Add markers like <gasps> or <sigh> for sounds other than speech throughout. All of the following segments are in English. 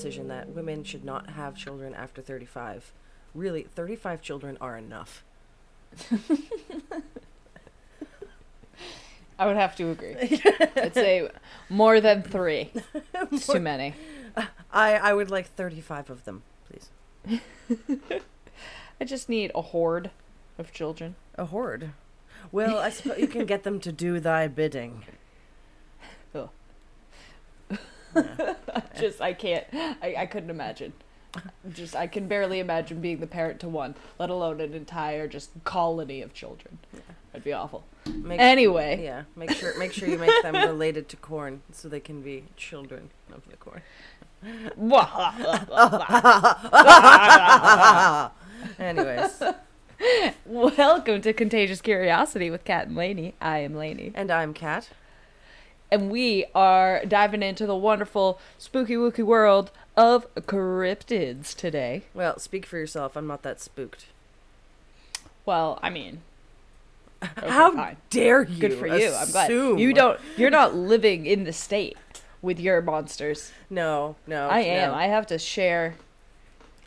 decision that women should not have children after 35. Really, 35 children are enough. <laughs> I would have to agree. <laughs> I'd say more than three. It's too many. I, I would like 35 of them, please. <laughs> I just need a horde of children. A horde. Well, I suppose you can get them to do thy bidding. <laughs> Oh. Ugh. just I can't. I, I couldn't imagine. Just I can barely imagine being the parent to one, let alone an entire just colony of children. That'd be awful. Make Anyway. yeah, make sure make sure you make them <laughs> related to corn so they can be children of the corn. <laughs> Anyways, Welcome to Contagious Curiosity with Kat and Laney. I am Laney. and I'm Kat. And we are diving into the wonderful spooky wooky world of cryptids today. Well, speak for yourself. I'm not that spooked. Well, I mean, okay, How fine. dare you? Good for you. I'm glad you don't. You're not living in the state with your monsters. No, no. I am. no. I have to share.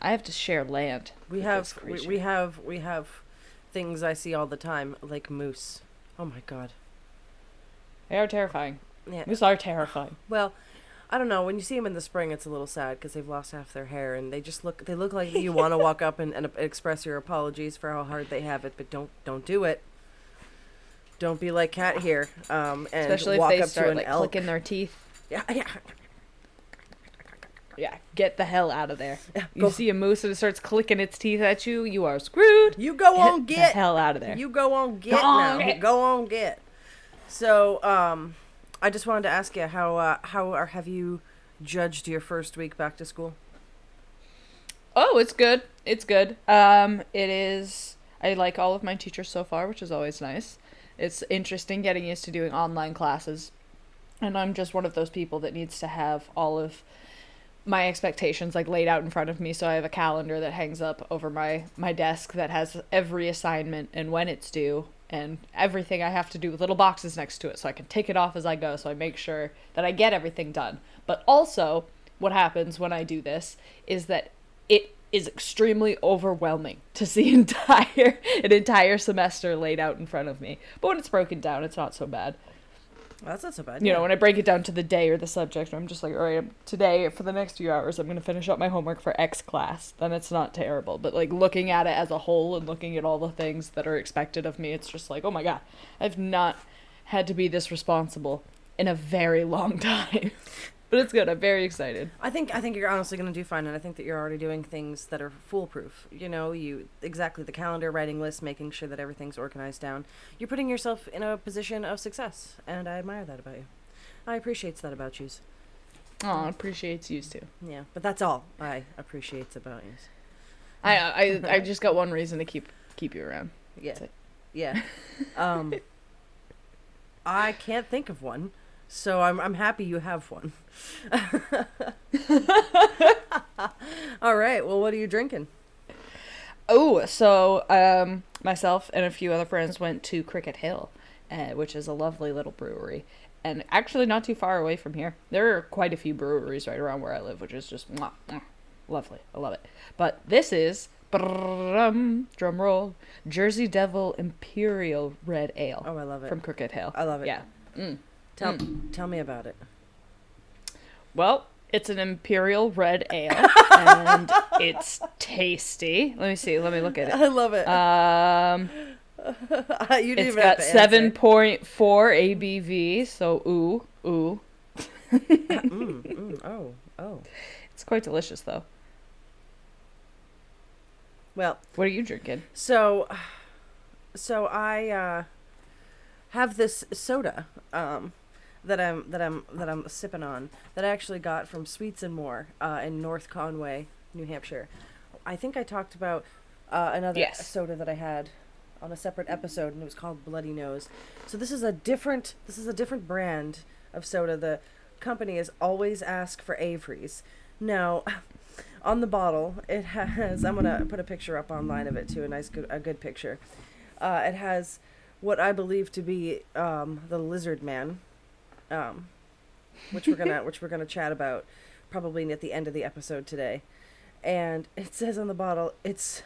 I have to share land. we have we, we have we have things I see all the time like moose. Oh my god. They are terrifying. Yeah. Moose are terrifying. Well, I don't know. When you see them in the spring, it's a little sad because they've lost half their hair, and they just look. They look like you want to walk up and, and express your apologies for how hard they have it, but don't don't do it. Don't be like Kat here, um, and Especially if they up to start an like elk. clicking their teeth. Yeah, yeah. Yeah, get the hell out of there. Yeah, You go- see a moose and it starts clicking its teeth at you, you are screwed. You go on, Get get the hell out of there. You go on, get Go on, now. get. Go on, get. So, um, I just wanted to ask you how uh, how are, have you judged your first week back to school? Oh, it's good. It's good. Um, it is. I like all of my teachers so far, which is always nice. It's interesting getting used to doing online classes, and I'm just one of those people that needs to have all of my expectations like laid out in front of me. So I have a calendar that hangs up over my my desk that has every assignment and when it's due and everything I have to do with little boxes next to it, so I can take it off as I go. So I make sure that I get everything done. But also, what happens when I do this is that it is extremely overwhelming to see <laughs> entire an entire semester laid out in front of me. But when it's broken down, it's not so bad. Well, that's not so bad. You yeah. know, when I break it down to the day or the subject, I'm just like, all right, today for the next few hours, I'm going to finish up my homework for X class. Then it's not terrible. But like looking at it as a whole and looking at all the things that are expected of me, it's just like, oh my god, I've not had to be this responsible in a very long <laughs> time. But it's good. I'm very excited. I think I think you're honestly going to do fine, and I think that you're already doing things that are foolproof. You know, you exactly the calendar, writing list, making sure that everything's organized down. You're putting yourself in a position of success, and I admire that about you. I appreciate that about you. Oh, I appreciates you too. Yeah, but that's all I appreciate about you. I I <laughs> I just got one reason to keep keep you around. Yeah, yeah. <laughs> Um, I can't think of one, so I'm I'm happy you have one. <laughs> all right. Well, what are you drinking? Oh, so um, myself and a few other friends went to Cricket Hill, uh, which is a lovely little brewery, and actually not too far away from here. There are quite a few breweries right around where I live, which is just mwah, mwah, lovely. I love it. But this is drum roll Jersey Devil Imperial Red Ale Oh, I love it. from Cricket Hill. I love it. Yeah. Mm. Tell tell me about it. Well, it's an imperial red ale, <laughs> and it's tasty. Let me see. Let me look at it. I love it. Um, <laughs> you didn't it's got seven point four ABV. So ooh, ooh, <laughs> Mm, mm, oh, oh. it's quite delicious though. Well, What are you drinking? so, so I uh, have this soda um, that I'm that I'm that I'm sipping on that I actually got from Sweets and More uh, in North Conway, New Hampshire. I think I talked about uh, another Yes. soda that I had on a separate episode, and it was called Bloody Nose. So this is a different this is a different brand of soda. The company is always ask for Avery's. Now, <laughs> on the bottle, it has. I'm gonna put a picture up online of it too. A nice, good, a good picture. Uh, it has what I believe to be um, the lizard man, um, which we're gonna <laughs> which we're gonna chat about probably at the end of the episode today. And it says on the bottle, it's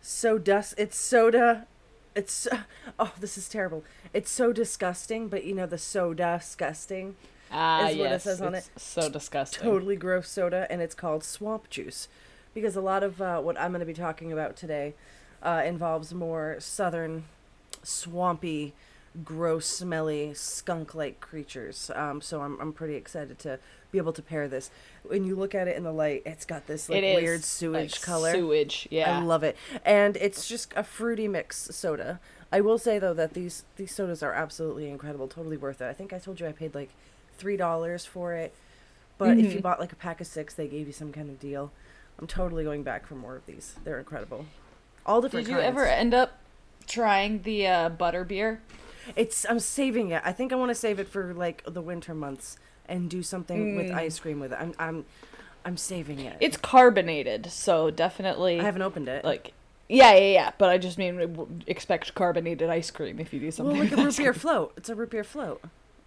so dust. It's soda. It's so, <laughs> oh, this is terrible. It's so disgusting, but you know the so disgusting Ah, is what it says on it's So disgusting. totally gross soda, and it's called swamp juice, because a lot of uh, what I'm going to be talking about today uh, involves more southern, swampy, gross, smelly, skunk-like creatures. Um, so I'm I'm pretty excited to be able to pair this. When you look at it in the light, it's got this like weird sewage like color. Sewage, yeah. I love it, and it's just a fruity mix soda. I will say though that these these sodas are absolutely incredible, totally worth it. I think I told you I paid like three dollars for it, but if you Mhm. bought like a pack of six, they gave you some kind of deal. I'm totally going back for more of these. They're incredible, all different. Did you ever end up trying the uh, butter beer? It's I'm saving it. I think I want to save it for like the winter months and do something with Mm. ice cream with it. I'm I'm I'm saving it. It's carbonated, so definitely I haven't opened it. like yeah, yeah, yeah. But I just mean expect carbonated ice cream if you do something. well, like a with root beer float. It's a root beer float.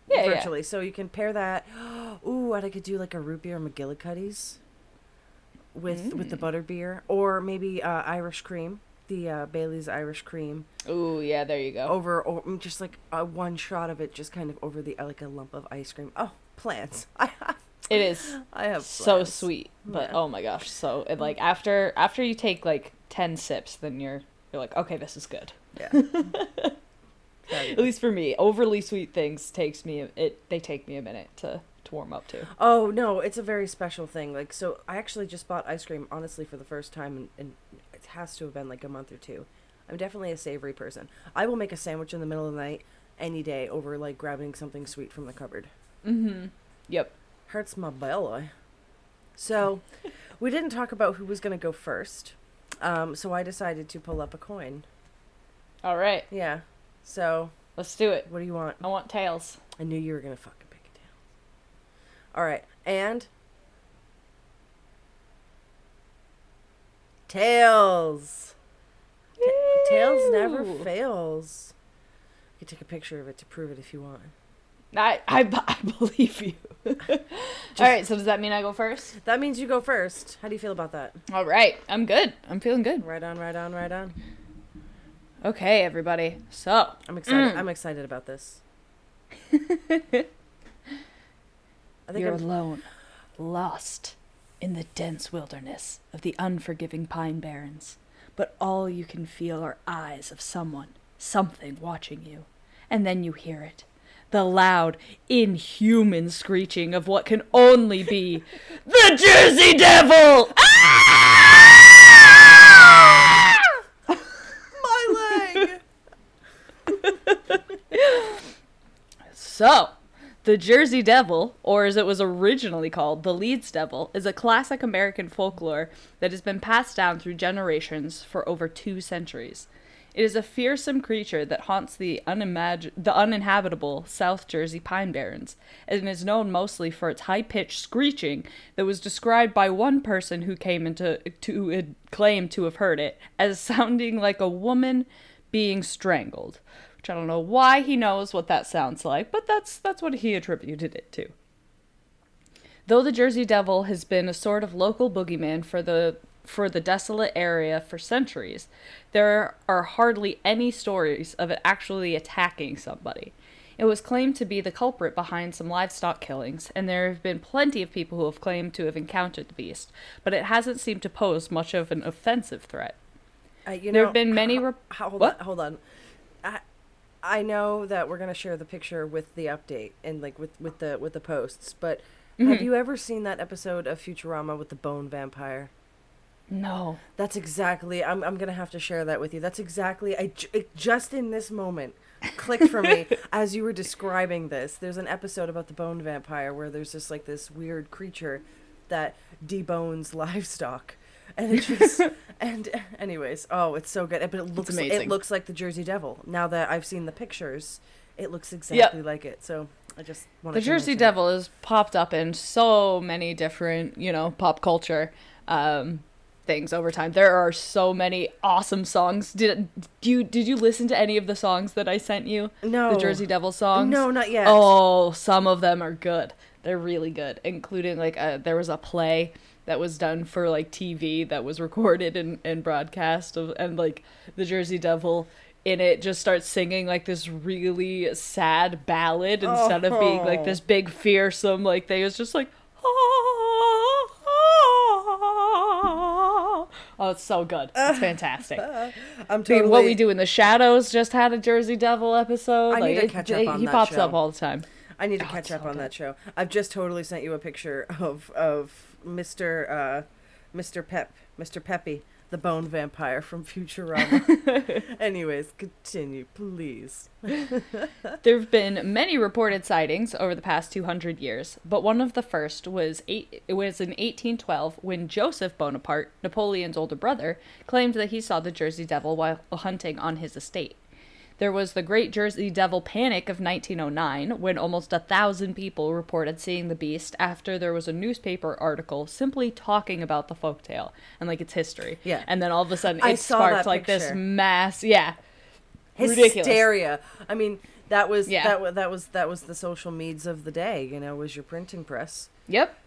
Yeah, yeah. virtually. So you can pair that. <gasps> Ooh, and I could do like a root beer McGillicuddy's with with the Mm. butter beer, or maybe uh, Irish cream, the uh, Bailey's Irish cream Oh yeah, there you go. over, or mm, just like a one shot of it, just kind of over the like a lump of ice cream. Oh, plants! <laughs> It is I have so plants. sweet, but Yeah. oh my gosh, so and like after after you take like ten sips, then you're you're like, okay, this is good. Yeah. <laughs> At least for me, overly sweet things takes me it they take me a minute to to warm up to. Oh no, it's a very special thing. Like so, I actually just bought ice cream honestly for the first time, and, and it has to have been like a month or two. I'm definitely a savory person. I will make a sandwich in the middle of the night any day over like grabbing something sweet from the cupboard. Mm-hmm. Yep. Hurts my belly. So, we didn't talk about who was gonna go first. Um, so I decided to pull up a coin. All right, Yeah. So let's do it. what do you want? I want tails. I knew you were gonna fucking pick a tail. All right, and tails. Ta- tails never fails. You can take a picture of it to prove it if you want. I, I, I believe you. <laughs> All right, so does that mean I go first? That means you go first. How do you feel about that? All right, I'm good. I'm feeling good. Right on, right on, right on. Okay, everybody. So, I'm excited. Mm. I'm excited about this. <laughs> I think you're I'm, alone, lost in the dense wilderness of the unforgiving pine barrens, but all you can feel are eyes of someone, something watching you. And then you hear it. The loud, inhuman screeching of what can only be <laughs> the Jersey Devil! Ah! my leg. <laughs> So, the Jersey Devil, or as it was originally called, the Leeds Devil, is a classic American folklore that has been passed down through generations for over two centuries. It is a fearsome creature that haunts the, unimag- the uninhabitable South Jersey pine barrens, and is known mostly for its high-pitched screeching that was described by one person who came into to claim to have heard it as sounding like a woman being strangled which I don't know why he knows what that sounds like, but that's that's what he attributed it to. Though the Jersey Devil has been a sort of local boogeyman for the for the desolate area for centuries, there are hardly any stories of it actually attacking somebody. It was claimed to be the culprit behind some livestock killings, and there have been plenty of people who have claimed to have encountered the beast, but it hasn't seemed to pose much of an offensive threat. Uh, you There know, have been many ho- hold What? on, hold on. I, I know that we're gonna share the picture with the update and like with with the with the posts, but have Mhm. you ever seen that episode of Futurama with the bone vampire? No. That's exactly. I'm I'm gonna have to share that with you. That's exactly. I it just in this moment clicked for me <laughs> as you were describing this. There's an episode about the bone vampire where there's just like this weird creature that debones <laughs> livestock. And it <laughs> just and anyways, oh, it's so good. But it looks it looks like the Jersey Devil. Now that I've seen the pictures, it looks exactly like it. So I just want The Jersey Devil has popped up in so many different, you know, pop culture um, things over time. There are so many awesome songs. Did you did you listen to any of the songs that I sent you? No. The Jersey Devil songs? No, not yet. Oh, some of them are good. They're really good, including like a, there was a play that was done for like TV that was recorded and, and broadcast of, and like the Jersey Devil in it just starts singing like this really sad ballad instead of being like Oh. this big fearsome like they was just like ah. oh it's so good it's <laughs> fantastic I'm I mean, totally. what we do in the shadows just had a Jersey Devil episode. I like, need to it- catch up they- on he that pops show. up all the time. I need to Oh, catch up so on good. that show. I've just totally sent you a picture of of Mr. Uh, Mr. Pep, Mr. Peppy, the bone vampire from Futurama. <laughs> Anyways, continue, please. <laughs> There have been many reported sightings over the past 200 years, but one of the first was eight, it was in 1812 when Joseph Bonaparte, Napoleon's older brother, claimed that he saw the Jersey Devil while hunting on his estate. There was the Great Jersey Devil Panic of 1909 when almost a thousand people reported seeing the beast after there was a newspaper article simply talking about the folktale and like its history. Yeah. And then all of a sudden it sparked like this mass, yeah. Ridiculous. Hysteria. I mean, that was Yeah. that was that was that was the social meds of the day. You know, was your printing press. Yep.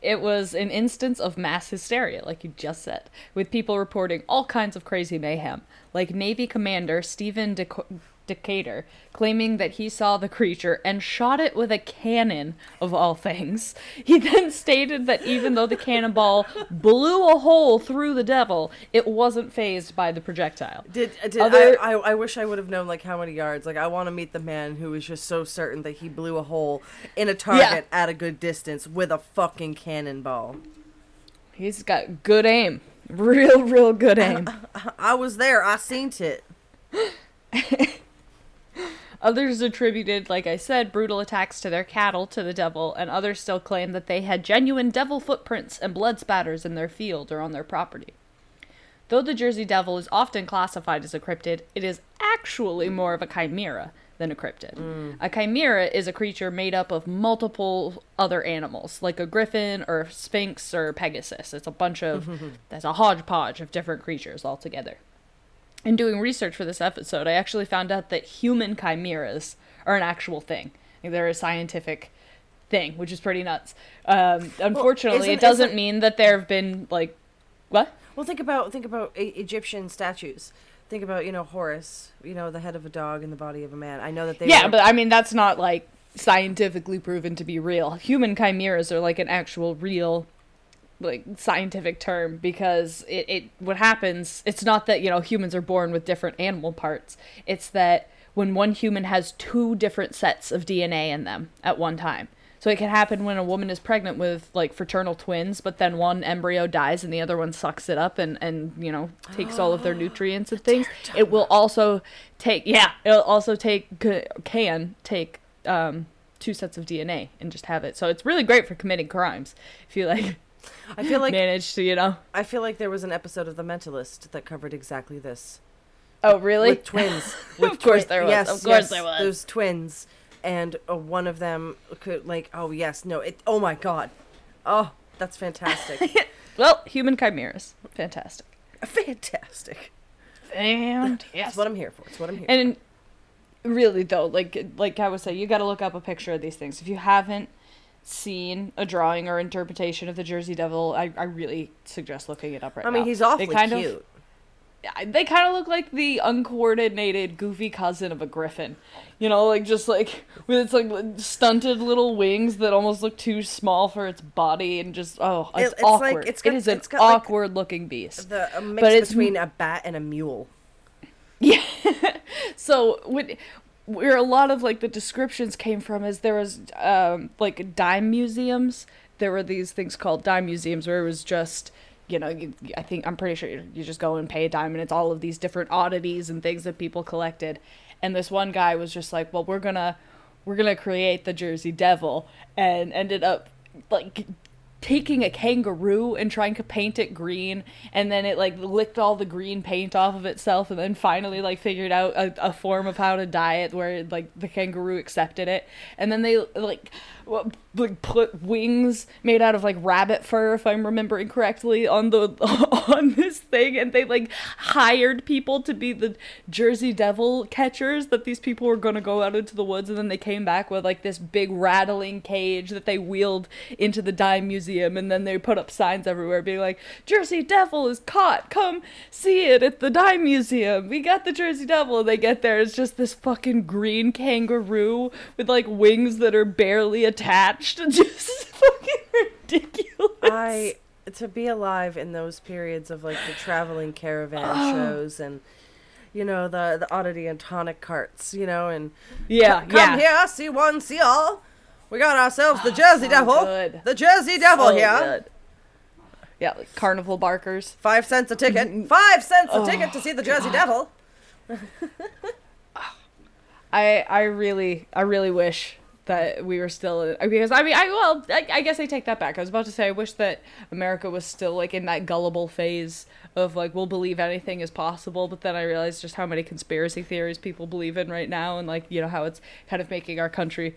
It was an instance of mass hysteria, like you just said, with people reporting all kinds of crazy mayhem, like Navy Commander Stephen Deco- Decatur claiming that he saw the creature and shot it with a cannon, of all things. <laughs> He then stated that even though the cannonball blew a hole through the devil, it wasn't phased by the projectile. Did uh, did Other- I, I? I wish I would have known like how many yards. Like I want to meet the man who was just so certain that he blew a hole in a target at a good distance with a fucking cannonball. He's got good aim. Real, real good aim. <laughs> I was there. I seen it. <laughs> Others attributed, like I said, brutal attacks to their cattle to the devil, and others still claim that they had genuine devil footprints and blood spatters in their field or on their property. Though the Jersey Devil is often classified as a cryptid, it is actually more of a chimera than a cryptid. Mm. A chimera is a creature made up of multiple other animals, like a griffin or sphinx or pegasus. It's a bunch of, <laughs> that's a hodgepodge of different creatures all together in doing research for this episode, I actually found out that human chimeras are an actual thing. They're a scientific thing, which is pretty nuts. Um, unfortunately, isn't- it doesn't isn't- mean that there have been like what? Well, think about think about e- Egyptian statues. Think about you know Horus, you know the head of a dog and the body of a man. I know that they yeah, were, but I mean that's not like scientifically proven to be real. Human chimeras are like an actual real like scientific term because it, it what happens it's not that you know humans are born with different animal parts. It's that when one human has two different sets of dna in them at one time. So it can happen when a woman is pregnant with like fraternal twins but then one embryo dies and the other one sucks it up and and you know takes all of their <gasps> nutrients and things. it will also take yeah it'll also take can take um two sets of dna and just have it. So it's really great for committing crimes if you like I feel like managed to, you know. I feel like there was an episode of The Mentalist that covered exactly this. Oh, really? With twins. <laughs> With Of course twi- there was. Yes, Of course yes, there was. Those twins, and uh, one of them could like. Oh yes, no. It. Oh my god. Oh, that's fantastic. <laughs> well, human chimeras. Fantastic. fantastic. Fantastic. That's what I'm here for. It's what I'm here. and really though, like like I would say, you got to look up a picture of these things. If you haven't seen a drawing or interpretation of the Jersey Devil, I, I really suggest looking it up right now. I now. mean, he's awfully They kind cute. Of, they kind of look like the uncoordinated, goofy cousin of a griffin. You know, like just like with its like stunted little wings that almost look too small for its body, and just oh, It- it's, it's like- awkward. it's got- it is an it's like, awkward looking beast. the a mix But it's- between a bat and a mule. <laughs> Yeah. so when where a lot of like the descriptions came from is there was um like dime museums. There were these things called dime museums where it was just you know, you, I think I'm pretty sure you, you just go and pay a dime, and it's all of these different oddities and things that people collected. And this one guy was just like, "Well, we're gonna, we're gonna create the Jersey Devil," and ended up like taking a kangaroo and trying to paint it green and then it like licked all the green paint off of itself and then finally like figured out a, a form of how to dye it where like the kangaroo accepted it. And then they like like put wings made out of like rabbit fur if i'm remembering correctly on the <laughs> on this thing and they like hired people to be the jersey devil catchers that these people were going to go out into the woods and then they came back with like this big rattling cage that they wheeled into the dime museum and then they put up signs everywhere being like jersey devil is caught. Come see it at the dime museum. We got the jersey devil. And they get there. It's just this fucking green kangaroo with like wings that are barely attached <laughs> just fucking ridiculous I to be alive in those periods of like the traveling caravan <sighs> shows and you know the the oddity and tonic carts, you know, and yeah come yeah here, see one, see all. We got ourselves the <sighs> Jersey so Devil. good. The Jersey Devil So here. good. yeah like carnival barkers Five cents a ticket. <laughs> Five cents a oh ticket to see the Jersey Devil. <laughs> I I really I really wish that we were still because I mean I well I, I guess I take that back. I was about to say I wish that America was still like in that gullible phase of like we'll believe anything is possible, but then I realized just how many conspiracy theories people believe in right now and like you know how it's kind of making our country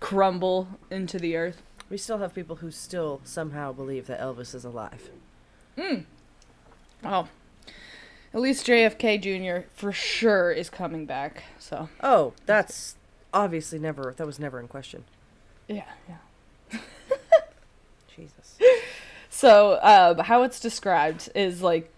crumble into the earth. We still have people who still somehow believe that Elvis is alive. Hmm. Oh. At least JFK Jr. for sure is coming back. So Oh, that's obviously never that was never in question. yeah, yeah. <laughs> Jesus. So, um, how it's described is like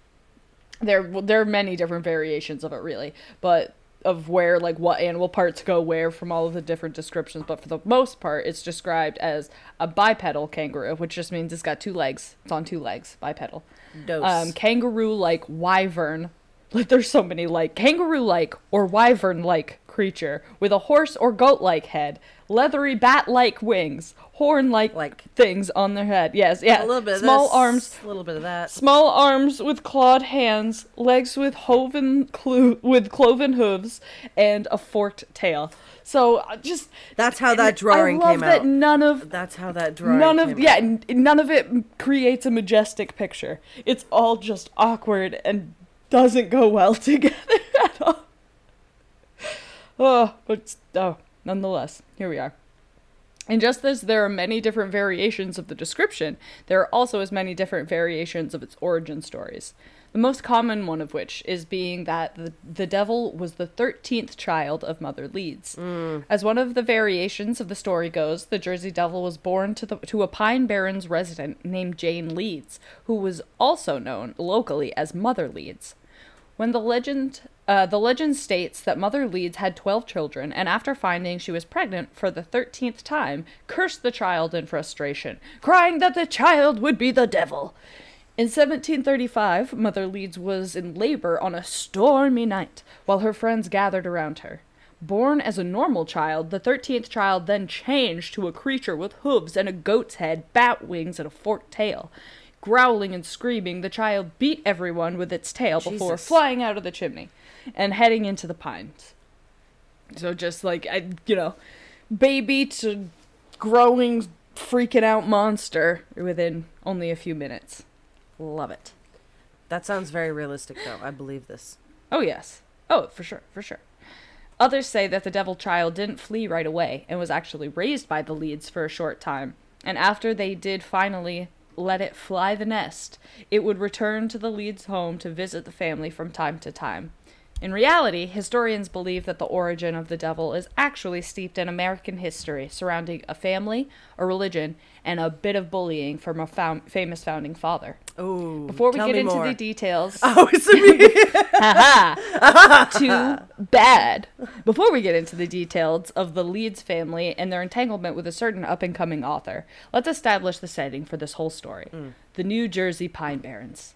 there there are many different variations of it, really, but of where like what animal parts go where from all of the different descriptions. But for the most part, it's described as a bipedal kangaroo, which just means it's got two legs. It's on two legs, bipedal. Dose. Um, kangaroo like wyvern. Like there's so many like kangaroo like or wyvern like creature with a horse or goat like head, leathery bat like wings, horn like Like- things on their head. Yes, yeah. a little bit of small this, arms, a little bit of that. small arms with clawed hands, legs with hoven clo- with cloven hooves, and a forked tail. So uh, just That's how that drawing I love came that out. none of That's how that drawing none of yeah out. none of it creates a majestic picture it's all just awkward and doesn't go well <laughs> together at all oh but oh nonetheless here we are and just as there are many different variations of the description, there are also as many different variations of its origin stories. The most common one of which is being that the, the devil was the 13th child of Mother Leeds. Mm. As one of the variations of the story goes, the Jersey Devil was born to, the, to a Pine Barrens resident named Jane Leeds, who was also known locally as Mother Leeds. When the legend, uh, the legend states that Mother Leeds had twelve children, and after finding she was pregnant for the thirteenth time, cursed the child in frustration, crying that the child would be the devil. In 1735, Mother Leeds was in labor on a stormy night, while her friends gathered around her. Born as a normal child, the 13th child then changed to a creature with hooves and a goat's head, bat wings, and a forked tail. Growling and screaming, the child beat everyone with its tail before flying out of the chimney and heading into the pines. So just like I, you know, baby to growing, freaking out monster within only a few minutes. Love it. That sounds very realistic, though. I believe this. Oh yes. Oh, for sure, for sure. Others say that the devil child didn't flee right away and was actually raised by the Leeds for a short time. And after they did finally let it fly the nest, it would return to the Leeds home to visit the family from time to time. In reality, historians believe that the origin of the devil is actually steeped in American history surrounding a family, a religion, and a bit of bullying from a found, famous founding father. Oh, Before we get into more. the details, <laughs> Oh, it's <laughs> me. Too bad. Before we get into the details of the Leeds family and their entanglement with a certain up and coming author, let's establish the setting for this whole story mm. the New Jersey Pine Barrens.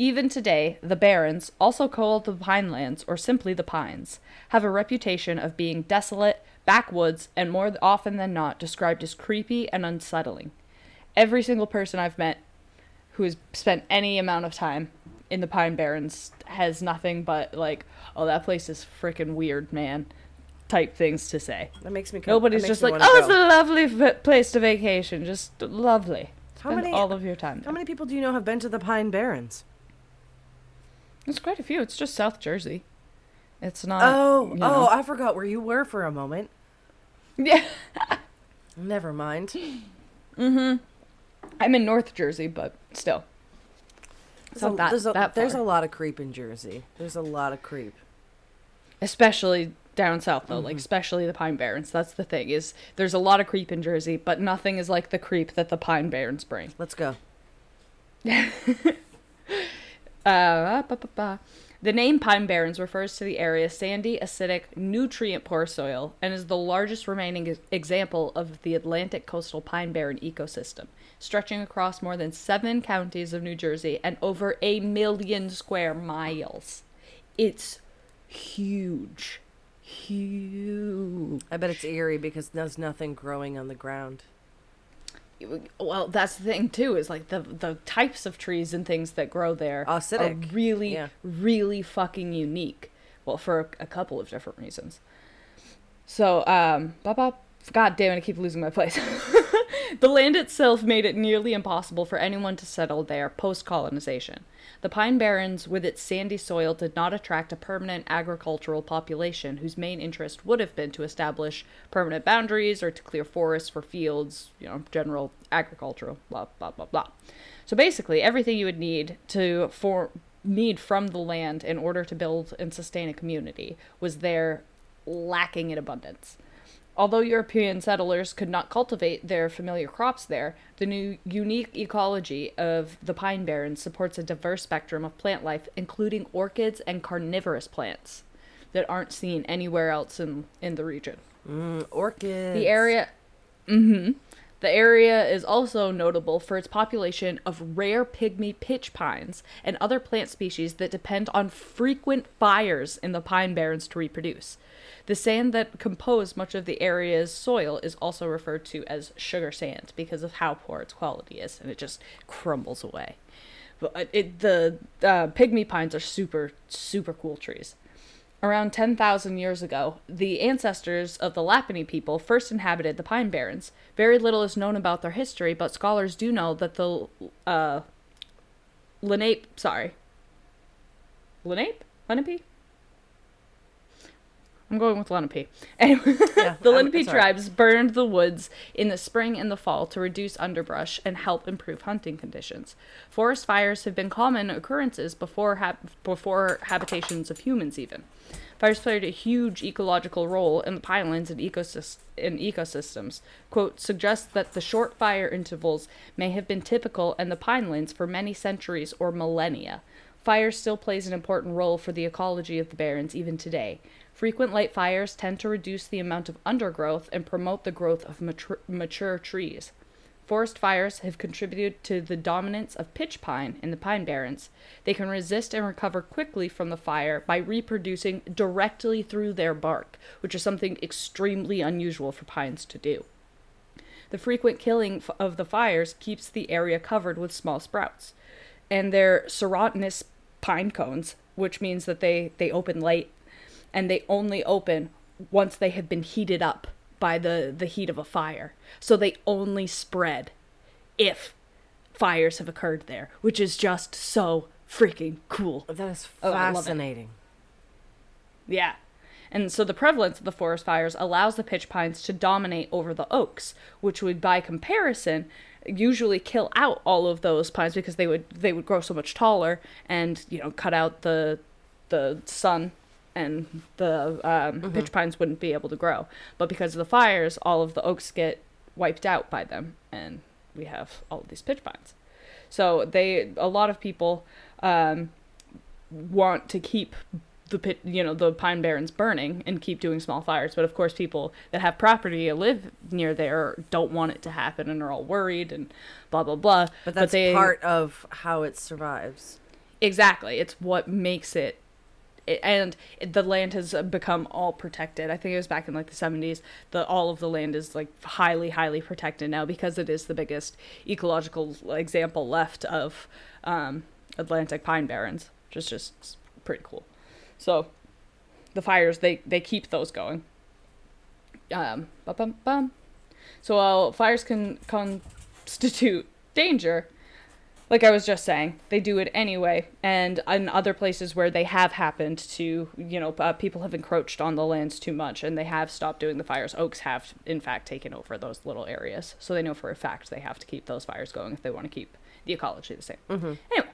Even today, the Barrens, also called the Pinelands or simply the Pines, have a reputation of being desolate, backwoods, and more often than not described as creepy and unsettling. Every single person I've met who has spent any amount of time in the Pine Barrens has nothing but like, oh, that place is freaking weird, man, type things to say. That makes me. co- Nobody's that just makes like, oh, wanna it's a lovely f- place to vacation, just lovely. How Spend many all of your time how there. many people do you know have been to the Pine Barrens? There's quite a few. It's just South Jersey. It's not. oh, you know. oh, I forgot where you were for a moment. yeah. <laughs> Never mind. Mm-hmm. I'm in North Jersey, but still. It's There's not a, that, there's, a, there's a lot of creep in Jersey. There's a lot of creep. especially down south though Mm-hmm. like especially the pine barrens that's the thing is there's a lot of creep in jersey but nothing is like the creep that the pine barrens bring Let's go. <laughs> uh, ba, ba, ba. the name pine barrens refers to the area's sandy acidic nutrient poor soil and is the largest remaining example of the atlantic coastal pine barren ecosystem stretching across more than seven counties of new jersey and over a million square miles it's huge huge I bet it's eerie because there's nothing growing on the ground. Well that's the thing too is like the the types of trees and things that grow there Acidic, are really yeah. really fucking unique well for a, a couple of different reasons so um bop, bop. god damn it i keep losing my place <laughs> <laughs> the land itself made it nearly impossible for anyone to settle there post colonization the pine barrens with its sandy soil did not attract a permanent agricultural population whose main interest would have been to establish permanent boundaries or to clear forests for fields you know general agricultural blah blah blah blah. So basically everything you would need to for need from the land in order to build and sustain a community was there lacking in abundance Although European settlers could not cultivate their familiar crops there, the new unique ecology of the Pine Barrens supports a diverse spectrum of plant life, including orchids and carnivorous plants that aren't seen anywhere else in, in the region. Mm, orchids. The area hmm The area is also notable for its population of rare pygmy pitch pines and other plant species that depend on frequent fires in the pine barrens to reproduce. The sand that composed much of the area's soil is also referred to as sugar sand because of how poor its quality is, and it just crumbles away. But uh, it, the uh, pygmy pines are super, super cool trees. Around 10,000 years ago, the ancestors of the Lapini people first inhabited the Pine Barrens. Very little is known about their history, but scholars do know that the uh, Lenape, sorry, Lenape, Lenape. I'm going with Lenape. <laughs> Anyway, Yeah, the Lenape all right. tribes burned the woods in the spring and the fall to reduce underbrush and help improve hunting conditions. Forest fires have been common occurrences before hab- before habitations of humans even. Fires played a huge ecological role in the pinelands and ecosys- in ecosystems. Quote suggests that the short fire intervals may have been typical in the pinelands for many centuries or millennia. Fire still plays an important role for the ecology of the barrens even today. Frequent light fires tend to reduce the amount of undergrowth and promote the growth of mature, mature trees. Forest fires have contributed to the dominance of pitch pine in the pine barrens. They can resist and recover quickly from the fire by reproducing directly through their bark, which is something extremely unusual for pines to do. The frequent killing of the fires keeps the area covered with small sprouts. And they're serotinous pine cones, which means that they, they open late and they only open once they have been heated up by the, the heat of a fire. So they only spread if fires have occurred there, which is just so freaking cool. That is Oh, I love it. fascinating. Yeah. And so the prevalence of the forest fires allows the pitch pines to dominate over the oaks, which would by comparison usually kill out all of those pines because they would they would grow so much taller and you know cut out the the sun and the um, pitch pines wouldn't be able to grow. But because of the fires, all of the oaks get wiped out by them, and we have all of these pitch pines. So they a lot of people um, want to keep the pit, you know, the pine barrens burning and keep doing small fires. But of course, people that have property and live near there don't want it to happen and are all worried and blah blah blah. But that's they, part of how it survives. exactly. It's what makes it. It and the land has become all protected. I think it was back in like the 70s. The all of the land is like highly, highly protected now because it is the biggest ecological example left of um, Atlantic pine barrens, which is just pretty cool. So the fires they they keep those going. Um, bum, bum, bum. So uh, fires can constitute danger, like I was just saying, they do it anyway. And in other places where they have happened to, you know, uh, people have encroached on the lands too much and they have stopped doing the fires, oaks have, in fact, taken over those little areas. So they know for a fact they have to keep those fires going if they want to keep the ecology the same. Mm-hmm. Anyway,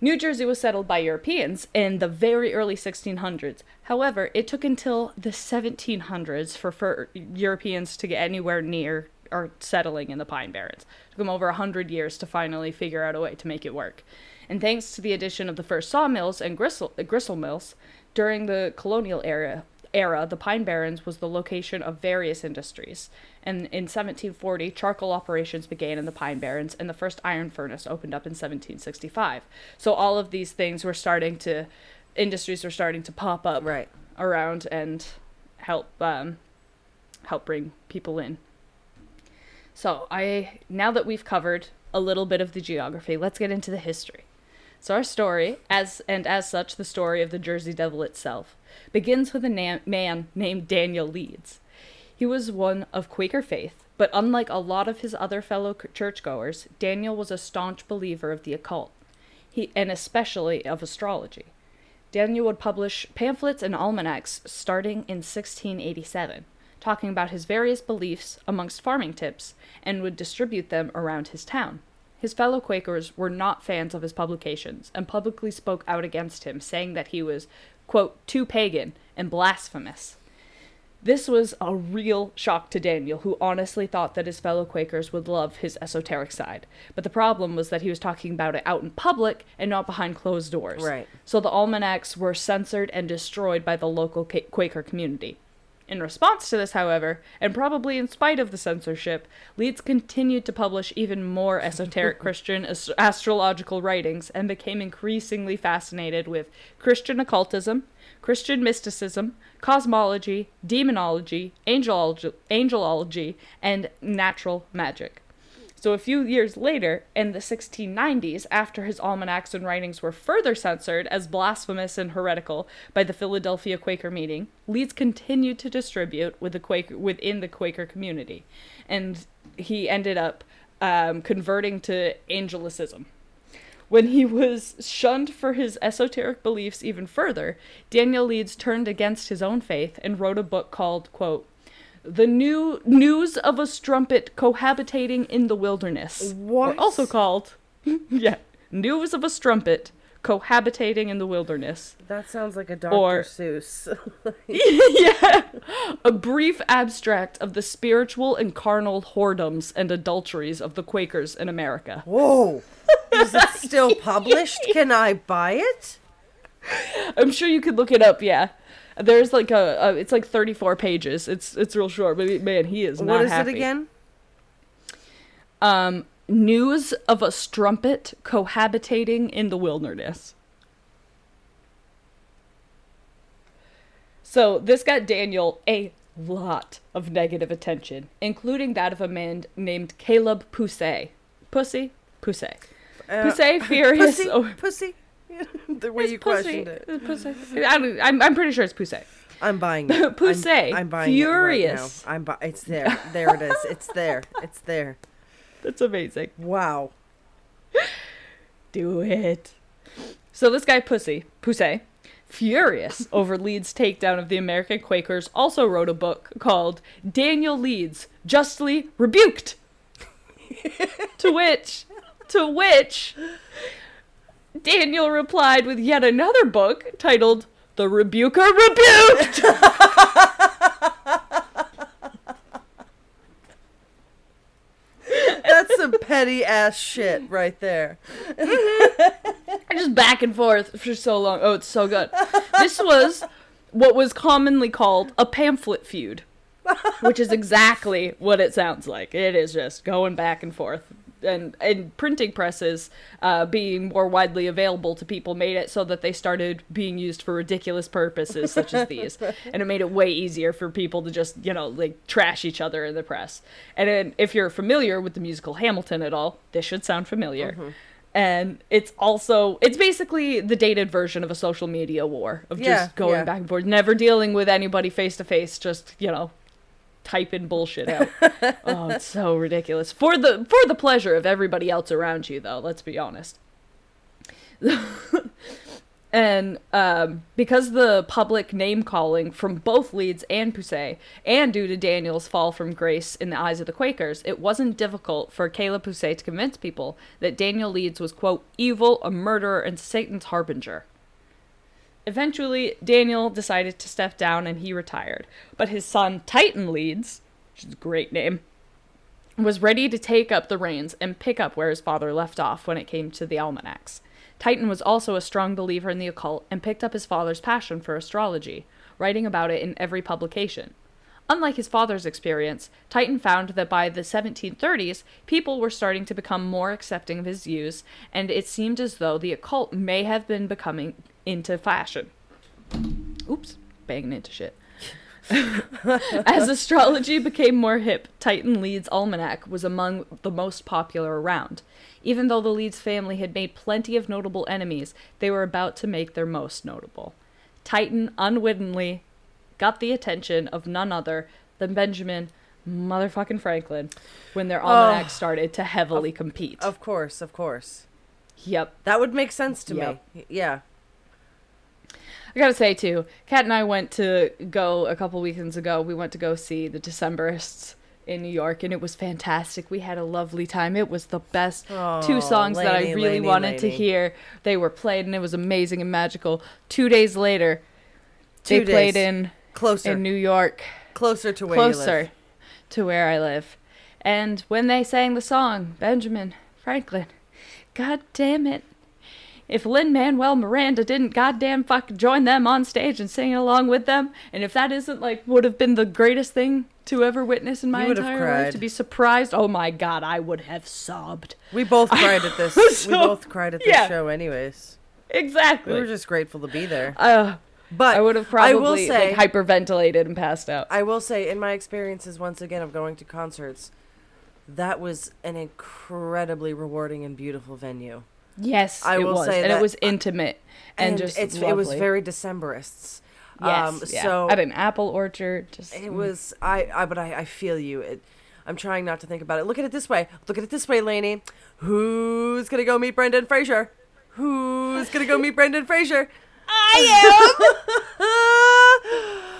New Jersey was settled by Europeans in the very early 1600s. However, it took until the 1700s for, for Europeans to get anywhere near or settling in the Pine Barrens. It took them over 100 years to finally figure out a way to make it work. And thanks to the addition of the first sawmills and gristle, uh, gristle mills during the colonial era, era, the Pine Barrens was the location of various industries. And in 1740, charcoal operations began in the Pine Barrens, and the first iron furnace opened up in 1765. So all of these things were starting to, industries were starting to pop up Right. around and help um, help bring people in. So I now that we've covered a little bit of the geography, let's get into the history. So our story, as and as such, the story of the Jersey Devil itself, begins with a na- man named Daniel Leeds. He was one of Quaker faith, but unlike a lot of his other fellow churchgoers, Daniel was a staunch believer of the occult, he and especially of astrology. Daniel would publish pamphlets and almanacs starting in 1687, talking about his various beliefs amongst farming tips, and would distribute them around his town. His fellow Quakers were not fans of his publications and publicly spoke out against him, saying that he was, quote, too pagan and blasphemous. This was a real shock to Daniel, who honestly thought that his fellow Quakers would love his esoteric side. But the problem was that he was talking about it out in public and not behind closed doors. Right. So the almanacs were censored and destroyed by the local Quaker community. In response to this, however, and probably in spite of the censorship, Leeds continued to publish even more esoteric <laughs> Christian as- astrological writings and became increasingly fascinated with Christian occultism, Christian mysticism, cosmology, demonology, angelology, angelology and natural magic. So, a few years later, in the 1690s, after his almanacs and writings were further censored as blasphemous and heretical by the Philadelphia Quaker meeting, Leeds continued to distribute with the Quaker, within the Quaker community. And he ended up um, converting to Angelicism. When he was shunned for his esoteric beliefs even further, Daniel Leeds turned against his own faith and wrote a book called, quote, The New News of a Strumpet Cohabitating in the Wilderness. What? also called, <laughs> yeah, News of a Strumpet Cohabitating in the Wilderness. That sounds like a Dr. Or- Seuss. <laughs> <laughs> yeah. A brief abstract of the spiritual and carnal whoredoms and adulteries of the Quakers in America. Whoa. Is it still published? Can I buy it? I'm sure you could look it up. Yeah, there's like a, a it's like 34 pages. It's it's real short, but man, he is not What is happy. it again? Um, news of a strumpet cohabitating in the wilderness. So this got Daniel a lot of negative attention, including that of a man named Caleb Poussey. Pussy, Poussey. Uh, Poussey, <laughs> furious. Pussy? over- Pussy? <laughs> the way It's you Pussy. questioned it. It's Pussy. I don't, I'm, I'm pretty sure it's Poussey. <laughs> I'm buying it. I'm- I'm, buying furious. it right now. I'm bu- It's there. There it is. It's there. It's there. <laughs> That's amazing. Wow. Do it. So this guy Pussy, Pussy, furious over Leeds' takedown of the American Quakers, also wrote a book called Daniel Leeds Justly Rebuked. to which, to which, Daniel replied with yet another book titled The Rebuker Rebuked. <laughs> That's some petty ass shit right there. <laughs> just back and forth for so long. Oh, it's so good. This was what was commonly called a pamphlet feud, which is exactly what it sounds like. It is just going back and forth. And, and printing presses uh, being more widely available to people made it so that they started being used for ridiculous purposes such as these. <laughs> And it made it way easier for people to just you know like trash each other in the press. And then if you're familiar with the musical hamilton at all this should sound familiar. And it's also it's basically the dated version of a social media war of Yeah, just going yeah. back and forth never dealing with anybody face to face just you know typing bullshit out. <laughs> oh, it's so ridiculous. For the for the pleasure of everybody else around you, though. Let's be honest. <laughs> and um, because the public name calling from both Leeds and Pusey, and due to Daniel's fall from grace in the eyes of the Quakers, it wasn't difficult for Caleb Pusey to convince people that Daniel Leeds was, quote, evil, a murderer, and Satan's harbinger. Eventually, Daniel decided to step down and he retired. But his son, Titan Leeds, which is a great name, was ready to take up the reins and pick up where his father left off when it came to the almanacs. Titan was also a strong believer in the occult and picked up his father's passion for astrology, writing about it in every publication. Unlike his father's experience, Titan found that by the 1730s, people were starting to become more accepting of his views, and it seemed as though the occult may have been becoming into fashion. Oops, banging into shit. <laughs> As astrology became more hip, Titan Leeds' almanac was among the most popular around. Even though the Leeds family had made plenty of notable enemies, they were about to make their most notable. Titan unwittingly got the attention of none other than Benjamin motherfucking Franklin when their almanac Oh. started to heavily compete. Of course, of course. Yep. That would make sense to Yep. me. Yeah. I gotta say too, Kat and I went to go a couple weekends ago. We went to go see the Decemberists in New York, and it was fantastic. We had a lovely time. It was the best Oh, two songs that I really Lainey, wanted to hear. They were played, and it was amazing and magical. Two days later, Two they played in Closer. in New York, closer to where you closer to where I live. And when they sang the song, Benjamin Franklin, God damn it. If Lin Manuel Miranda didn't goddamn fuck join them on stage and sing along with them, and if that isn't like would have been the greatest thing to ever witness in my entire life, to be surprised, oh my god, I would have sobbed. We both cried at this. was <laughs> we both cried at this yeah. show, anyways. Exactly. We were just grateful to be there. uh, But I would have probably I will say, like hyperventilated and passed out. I will say, in my experiences, once again, of going to concerts, that was an incredibly rewarding and beautiful venue. Yes, I it will was, say and that- it was intimate and, And, just it's it was very Decemberists. Yes, um, yeah. so at an apple orchard, just It was I, I but I, I feel you. It, I'm trying not to think about it. Look at it this way. Look at it this way, Lainey. Who's gonna go meet Brendan Fraser? Who's gonna go meet Brendan Fraser? I am. <laughs>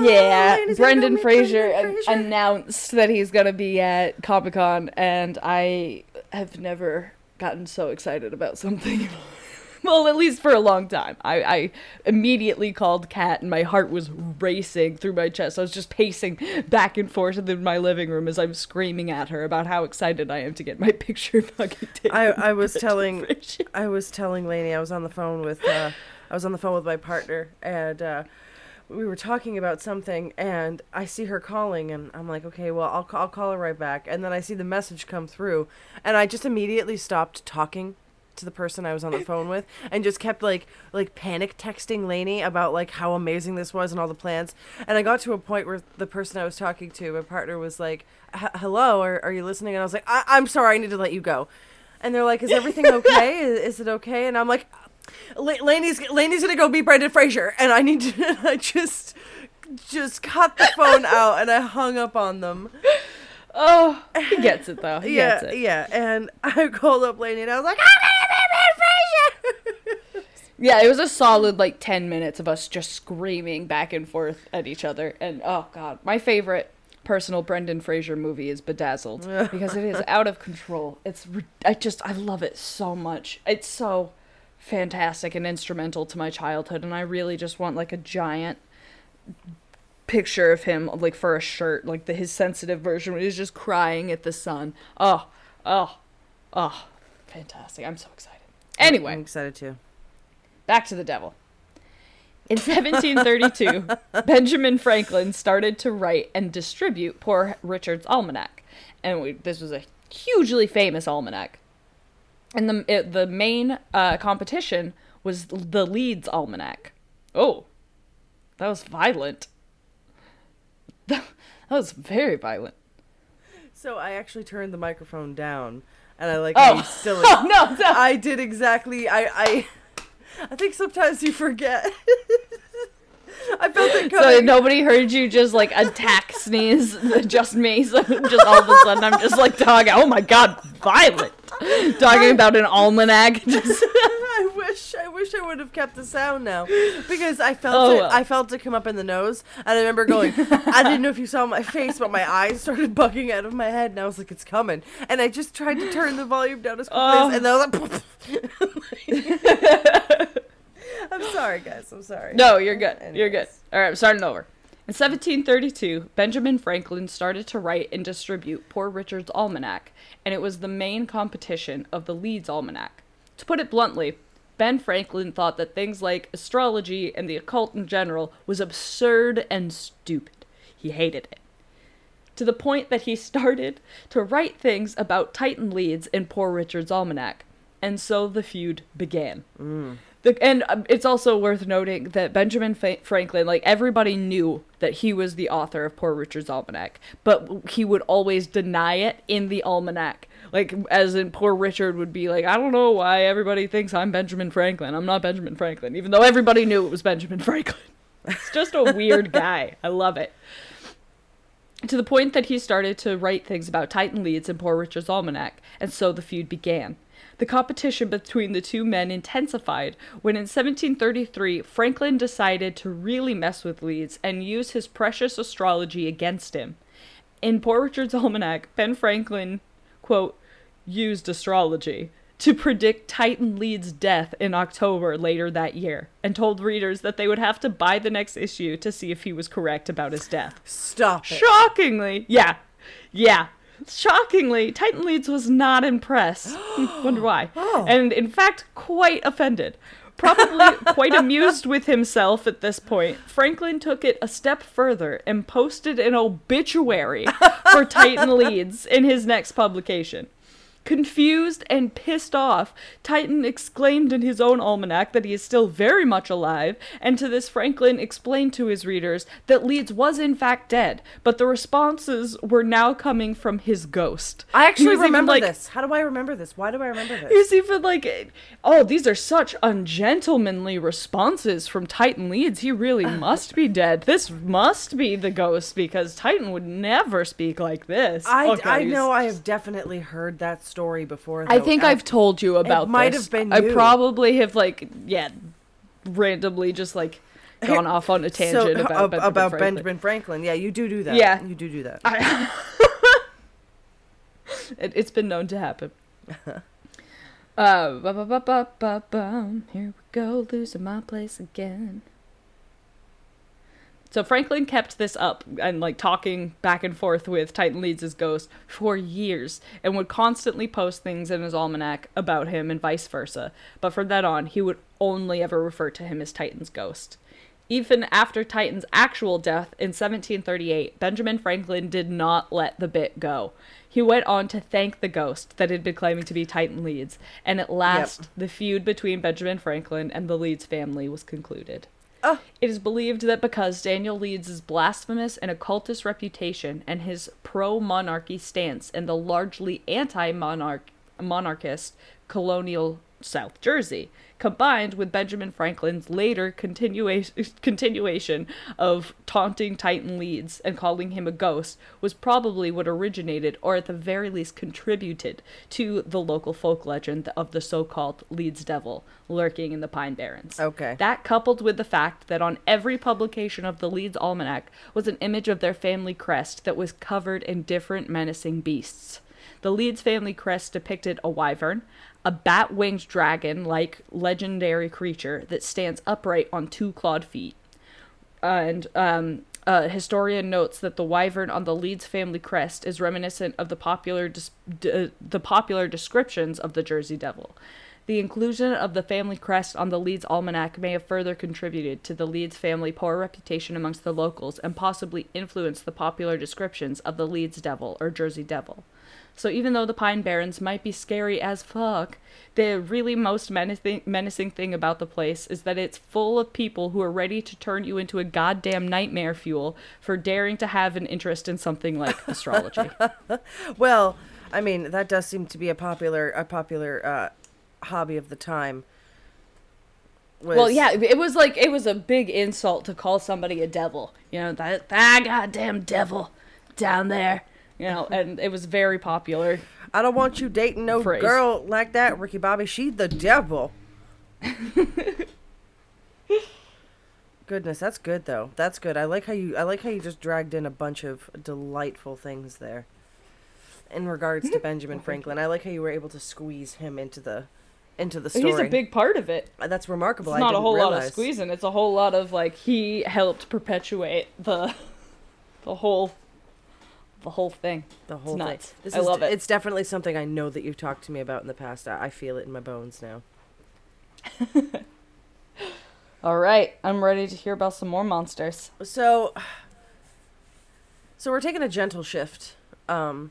Yeah, Lainey's gonna go Brendan Fraser, Brendan Fraser. announced that he's gonna be at Comic Con, and I have never gotten so excited about something. <laughs> well, at least for a long time. I, I immediately called Kat, and my heart was racing through my chest. I was just pacing back and forth in my living room as I'm screaming at her about how excited I am to get my <laughs> picture fucking taken. I, I was telling I was telling Lainey I was on the phone with uh, I was on the phone with my partner and uh, we were talking about something and I see her calling and I'm like okay well I'll I'll call her right back and then I see the message come through and I just immediately stopped talking to the person I was on the phone with and just kept like like panic texting Lainey about like how amazing this was and all the plans and I got to a point where the person I was talking to my partner was like hello are, are you listening and I was like I- I'm sorry I need to let you go and they're like, "Is everything okay? <laughs> is, is it okay?" And I'm like, La- "Lainey's Lainey's gonna go beat Brendan Fraser," and I need to. <laughs> I just just cut the phone <laughs> out and I hung up on them. Oh, he gets it though. He yeah, gets it. yeah. And I called up Lainey, and I was like, "I'm gonna beat Brendan Fraser." <laughs> Yeah, it was a solid like 10 minutes of us just screaming back and forth at each other. And oh god, my favorite personal Brendan Fraser movie is Bedazzled because it is out of control. It's re- I just I love it so much. It's so fantastic and instrumental to my childhood and I really just want like a giant picture of him like for a shirt, like the his sensitive version where he's just crying at the sun. Oh, oh, oh, fantastic. I'm so excited. Anyway, I'm excited too. Back to the devil. In 1732, <laughs> Benjamin Franklin started to write and distribute Poor Richard's Almanac. And we, this was a hugely famous almanac. And the, it, the main uh, competition was the Leeds Almanac. Oh, that was violent. <laughs> that was very violent. So I actually turned the microphone down, and I like Oh. still. <laughs> Oh, no, no. I did exactly. I I I think sometimes you forget. <laughs> I felt it So nobody heard you just like attack sneeze, just me. So just all of a sudden, I'm just like dog. Oh my god, violent! <laughs> Talking about an almanac. <laughs> Just <laughs> I wish I wish I would have kept the sound now because I felt Oh, it. well. I felt it come up in the nose, and I remember going. I didn't know if you saw my face, but my eyes started bugging out of my head, and I was like, "It's coming!" And I just tried to turn the volume down as quickly Oh. as, and oh. then I was like, "I'm sorry, guys. I'm sorry." no, you're good. You're good. All right, I'm starting over. In 1732, Benjamin Franklin started to write and distribute Poor Richard's Almanac, and it was the main competition of the Leeds Almanac. To put it bluntly, Ben Franklin thought that things like astrology and the occult in general was absurd and stupid. He hated it. To the point that he <laughs> started to write things about Titan Leeds in Poor Richard's Almanac, and so the feud began. Mm. The, and um, it's also worth noting that Benjamin Fa- Franklin, like everybody knew that he was the author of Poor Richard's Almanac, but he would always deny it in the almanac. Like, as in, Poor Richard would be like, I don't know why everybody thinks I'm Benjamin Franklin. I'm not Benjamin Franklin, even though everybody knew it was Benjamin <laughs> Franklin. It's just a weird <laughs> guy. I love it. To the point that he started to write things about Titan Leeds in Poor Richard's Almanac, and so the feud began. The competition between the two men intensified when in 1733 Franklin decided to really mess with Leeds and use his precious astrology against him. In Poor Richard's Almanac, Ben Franklin, quote, used astrology to predict Titan Leeds' death in October later that year, and told readers that they would have to buy the next issue to see if he was correct about his death. Stop it. Shockingly, yeah, yeah. Shockingly, Titan Leeds was not impressed. <gasps> Hmm, wonder why. Oh. And in fact, quite offended. Probably <laughs> quite amused with himself at this point, Franklin took it a step further and posted an obituary for Titan <laughs> Leeds in his next publication. Confused and pissed off, Titan exclaimed in his own almanac that he is still very much alive, and to this Franklin explained to his readers that Leeds was in fact dead, but the responses were now coming from his ghost. I actually remember like- this. How do I remember this? Why do I remember this? He's even like, oh, these are such ungentlemanly responses from Titan Leeds. He really <sighs> must be dead. This must be the ghost because Titan would never speak like this. I, God, I know I have definitely heard that story before. I though. think Uh, I've told you about might this. have been I you. probably have like yeah, randomly just like <laughs> gone off on a tangent so, about ab- Benjamin about Franklin. Benjamin Franklin. Yeah, you do do that. Yeah. you do do that. I- <laughs> it, it's been known to happen. <laughs> Uh, ba ba ba ba ba. Here we go, losing my place again. So Franklin kept this up and like talking back and forth with Titan Leeds' ghost for years and would constantly post things in his almanac about him and vice versa. But from then on, he would only ever refer to him as Titan's ghost. Even after Titan's actual death in 1738, Benjamin Franklin did not let the bit go. He went on to thank the ghost that had been claiming to be Titan Leeds, and at last, the feud between Benjamin Franklin and the Leeds family was concluded. Oh. It is believed that because Daniel Leeds' blasphemous and occultist reputation and his pro monarchy stance in the largely anti monarchist colonial South Jersey, combined with Benjamin Franklin's later continua- <laughs> continuation of taunting Titan Leeds and calling him a ghost, was probably what originated, or at the very least contributed, to the local folk legend of the so called Leeds Devil lurking in the Pine Barrens. Okay. That, coupled with the fact that on every publication of the Leeds Almanac was an image of their family crest that was covered in different menacing beasts. The Leeds family crest depicted a wyvern, a bat winged dragon like legendary creature that stands upright on two clawed feet. And um, a historian notes that the wyvern on the Leeds family crest is reminiscent of the popular the popular descriptions of the Jersey Devil. The inclusion of the family crest on the Leeds almanac may have further contributed to the Leeds family poor reputation amongst the locals and possibly influenced the popular descriptions of the Leeds Devil or Jersey Devil. So even though the Pine Barrens might be scary as fuck, the really most menacing, menacing thing about the place is that it's full of people who are ready to turn you into a goddamn nightmare fuel for daring to have an interest in something like <laughs> astrology. Well, I mean, that does seem to be a popular a popular uh, hobby of the time. was Well, yeah, it was like it was a big insult to call somebody a devil. You know that that goddamn devil down there. You know, and it was very popular. I don't want you dating no Phrase. girl like that, Ricky Bobby. She the devil. <laughs> Goodness, that's good though. That's good. I like how you I like how you just dragged in a bunch of delightful things there. In regards to Benjamin Franklin, I like how you were able to squeeze him into the into the story. He's a big part of it. Uh, That's remarkable. It's not a whole lot of squeezing. It's a whole lot of like he helped perpetuate the <laughs> the whole the whole thing. The whole thing. nuts. This I is, love it. It's definitely something I know that you've talked to me about in the past. I, I feel it in my bones now. <laughs> All right, I'm ready to hear about some more monsters. So, so we're taking a gentle shift, um,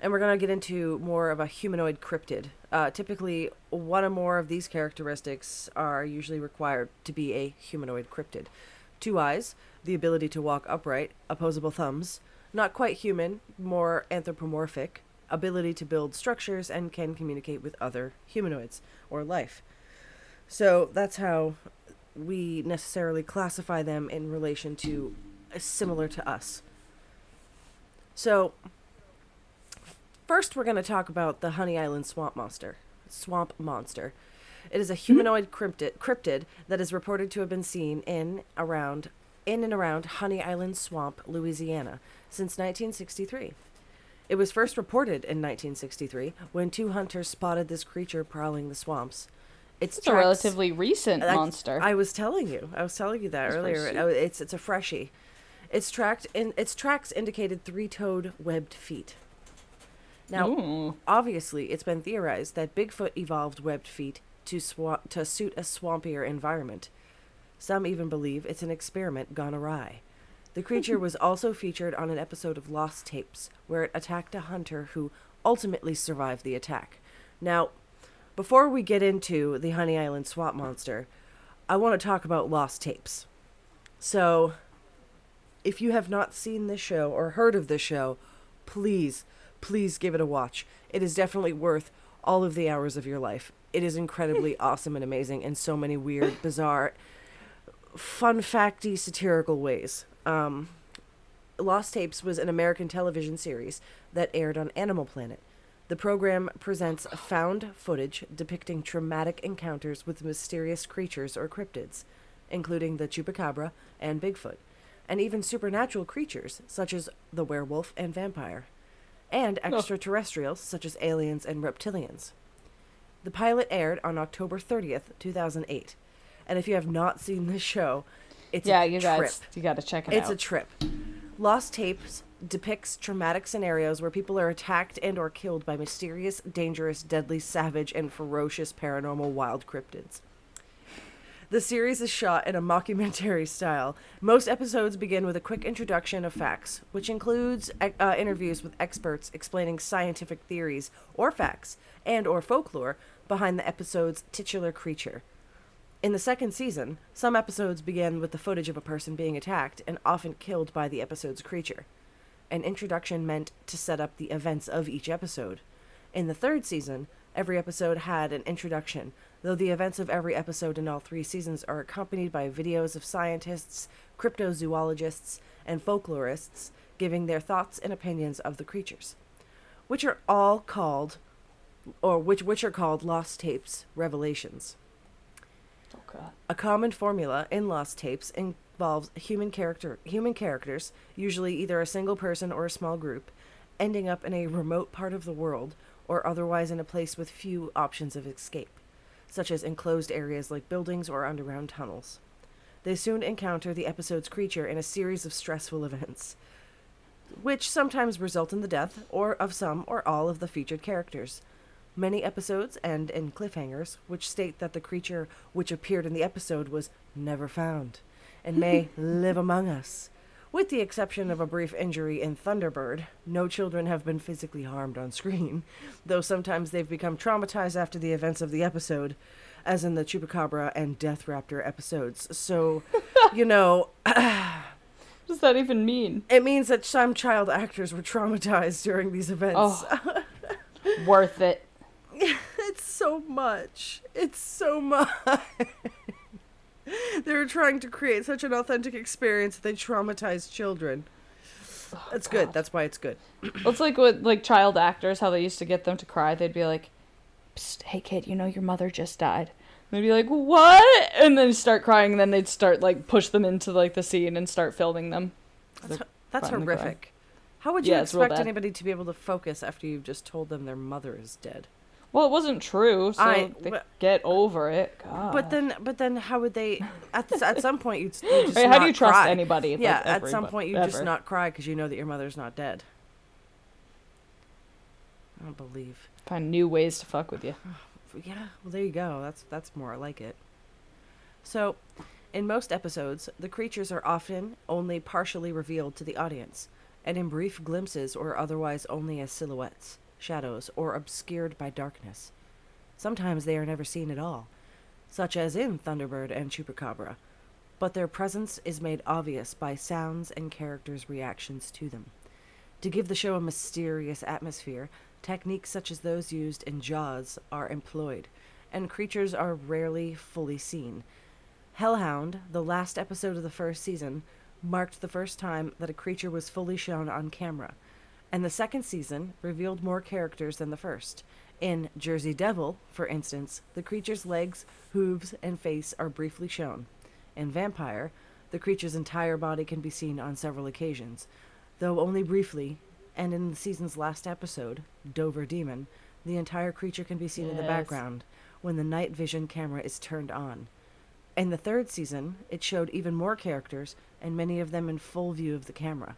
and we're gonna get into more of a humanoid cryptid. Uh, typically, one or more of these characteristics are usually required to be a humanoid cryptid: two eyes, the ability to walk upright, opposable thumbs, not quite human, more anthropomorphic, ability to build structures, and can communicate with other humanoids or life. So that's how we necessarily classify them in relation to uh, similar to us. So, first we're going to talk about the Honey Island swamp monster. Swamp monster. It is a humanoid cryptid, cryptid that is reported to have been seen in around in and around Honey Island Swamp, Louisiana, since 1963. It was first reported in 1963 when two hunters spotted this creature prowling the swamps. Its It's a relatively recent I- monster. I was telling you. I was telling you that pretty earlier. Oh, It's it's a freshie. Its tracked in its tracks indicated three-toed webbed feet. Now, Ooh. obviously, it's been theorized that Bigfoot evolved webbed feet to swa- to suit a swampier environment. Some even believe it's an experiment gone awry. The creature was <laughs> also featured on an episode of Lost Tapes, where it attacked a hunter who ultimately survived the attack. Now, before we get into the Honey Island swamp monster, I want to talk about Lost Tapes. So, if you have not seen this show or heard of this show, please, please give it a watch. It is definitely worth all of the hours of your life. It is incredibly <laughs> awesome and amazing and so many weird, bizarre, fun facty, satirical ways. Um, Lost Tapes was an American television series that aired on Animal Planet. The program presents found footage depicting traumatic encounters with mysterious creatures or cryptids, including the chupacabra and Bigfoot, and even supernatural creatures such as the werewolf and vampire, and extraterrestrials such as aliens and reptilians. The pilot aired on October 30th, 2008. And if you have not seen this show, it's yeah, a you trip. guys, you got to check it It's out. It's a trip. Lost Tapes depicts traumatic scenarios where people are attacked and or killed by mysterious, dangerous, deadly, savage, and ferocious paranormal wild cryptids. The series is shot in a mockumentary <laughs> style. Most episodes begin with a quick introduction of facts, which includes uh, interviews with experts explaining scientific theories or facts and or folklore behind the episode's titular creature. In the second season, some episodes begin with the footage of a person being attacked and often killed by the episode's creature. An introduction meant to set up the events of each episode. In the third season, every episode had an introduction, though the events of every episode in all three seasons are accompanied by videos of scientists, cryptozoologists, and folklorists giving their thoughts and opinions of the creatures, which are all called or which which are called lost tapes revelations. God. A common formula in lost tapes involves human character human characters, usually either a single person or a small group, ending up in a remote part of the world or otherwise in a place with few options of escape, such as enclosed areas like buildings or underground tunnels. They soon encounter the episode's creature in a series of stressful events, which sometimes result in the death or of some or all of the featured characters. Many episodes end in cliffhangers, which state that the creature which appeared in the episode was never found and may <laughs> live among us. With the exception of a brief injury in Thunderbird, no children have been physically harmed on screen, <laughs> though sometimes they've become traumatized after the events of the episode, as in the Chupacabra and Death Raptor episodes. So, you know, <laughs> What does that even mean? it means that some child actors were traumatized during these events. Oh. Worth it. <laughs> It's so much. It's so much. <laughs> they were trying to create such an authentic experience that they traumatized children. Oh, that's good. That's why it's good. <clears throat> It's like with like child actors, how they used to get them to cry. They'd be like, Psst, "Hey kid, you know your mother just died." And they'd be like, "What?" And then start crying. And then they'd start like push them into like the scene and start filming them. That's, that's crying to cry. horrific. How would you Yeah, expect anybody to be able to focus after you've just told them their mother is dead? Well, it wasn't true, so I- they but- get over it. God. But then, but then, how would they? At at some point, you'd, you just <laughs> Right, how do you trust cry. anybody? like, Yeah, at some point, you just not cry because you know that your mother's not dead. I don't believe. find new ways to fuck with you. <sighs> Yeah, well, there you go. That's that's more I like it. So, in most episodes, the creatures are often only partially revealed to the audience, and in brief glimpses or otherwise only as silhouettes, shadows, or obscured by darkness. Sometimes they are never seen at all, such as in Thunderbird and Chupacabra, but their presence is made obvious by sounds and characters' reactions to them. To give the show a mysterious atmosphere, techniques such as those used in Jaws are employed, and creatures are rarely fully seen. Hellhound, the last episode of the first season, marked the first time that a creature was fully shown on camera, and the second season revealed more characters than the first. In Jersey Devil, for instance, the creature's legs, hooves, and face are briefly shown. In Vampire, the creature's entire body can be seen on several occasions, though only briefly, and in the season's last episode, Dover Demon, the entire creature can be seen in the background when the night vision camera is turned on. In the third season, it showed even more characters, and many of them in full view of the camera.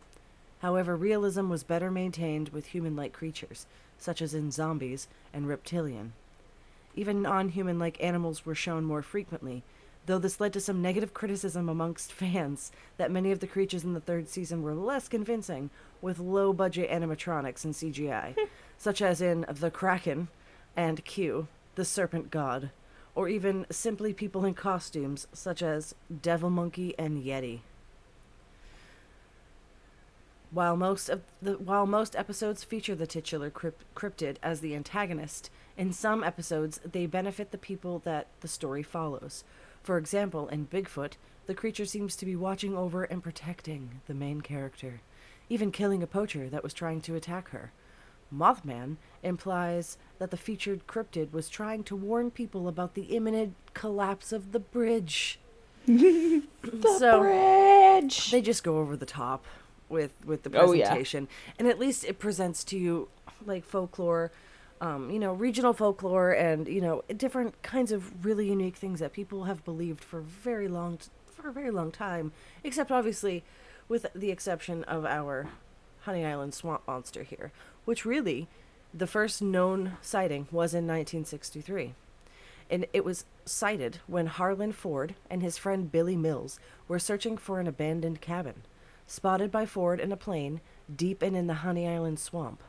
However, realism was better maintained with human like creatures, such as in Zombies and Reptilian. Even non human like animals were shown more frequently, though this led to some negative criticism amongst <laughs> fans that many of the creatures in the third season were less convincing with low budget animatronics and CGI, hmm. such as in The Kraken and Q, the Serpent God, or even simply people in costumes such as Devil Monkey and Yeti. While most of the while most episodes feature the titular crypt, cryptid as the antagonist, in some episodes they benefit the people that the story follows. For example, in Bigfoot, the creature seems to be watching over and protecting the main character, even killing a poacher that was trying to attack her. Mothman implies that the featured cryptid was trying to warn people about the imminent collapse of the bridge. <laughs> The so bridge. they just go over the top with with the Oh, yeah. presentation. And at least it presents to you like folklore um, you know regional folklore and you know different kinds of really unique things that people have believed for very long t- for a very long time except obviously with the exception of our honey island swamp monster here which really the first known sighting was in 1963 and it was sighted when Harlan Ford and his friend Billy Mills were searching for an abandoned cabin, spotted by Ford in a plane deep and in the Honey Island swamp.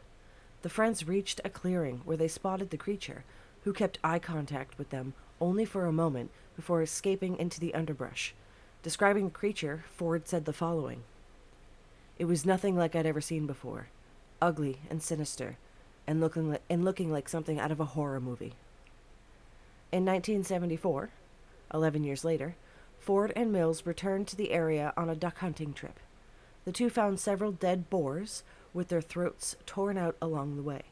The friends reached a clearing where they spotted the creature, who kept eye contact with them only for a moment before escaping into the underbrush. Describing the creature, Ford said the following It was nothing like I'd ever seen before, ugly and sinister, and looking, li- and looking like something out of a horror movie. In 1974, 11 years later, Ford and Mills returned to the area on a duck hunting trip. The two found several dead boars with their throats torn out along the way.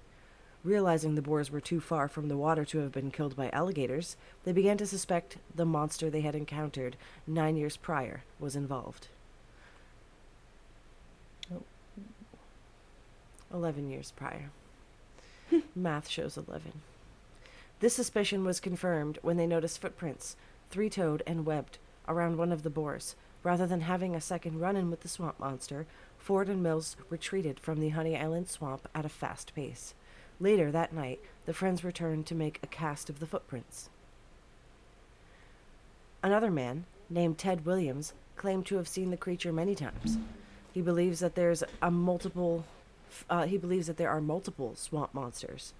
Realizing the boars were too far from the water to have been killed by alligators, they began to suspect the monster they had encountered nine years prior was involved. Oh. Eleven years prior. <laughs> Math shows eleven. This suspicion was confirmed when they noticed footprints, three toed and webbed, around one of the boars. Rather than having a second run in with the swamp monster, Ford and Mills retreated from the Honey Island swamp at a fast pace. Later that night, the friends returned to make a cast of the footprints. Another man, named Ted Williams, claimed to have seen the creature many times. He believes that there's a multiple. Uh, he believes that there are multiple swamp monsters.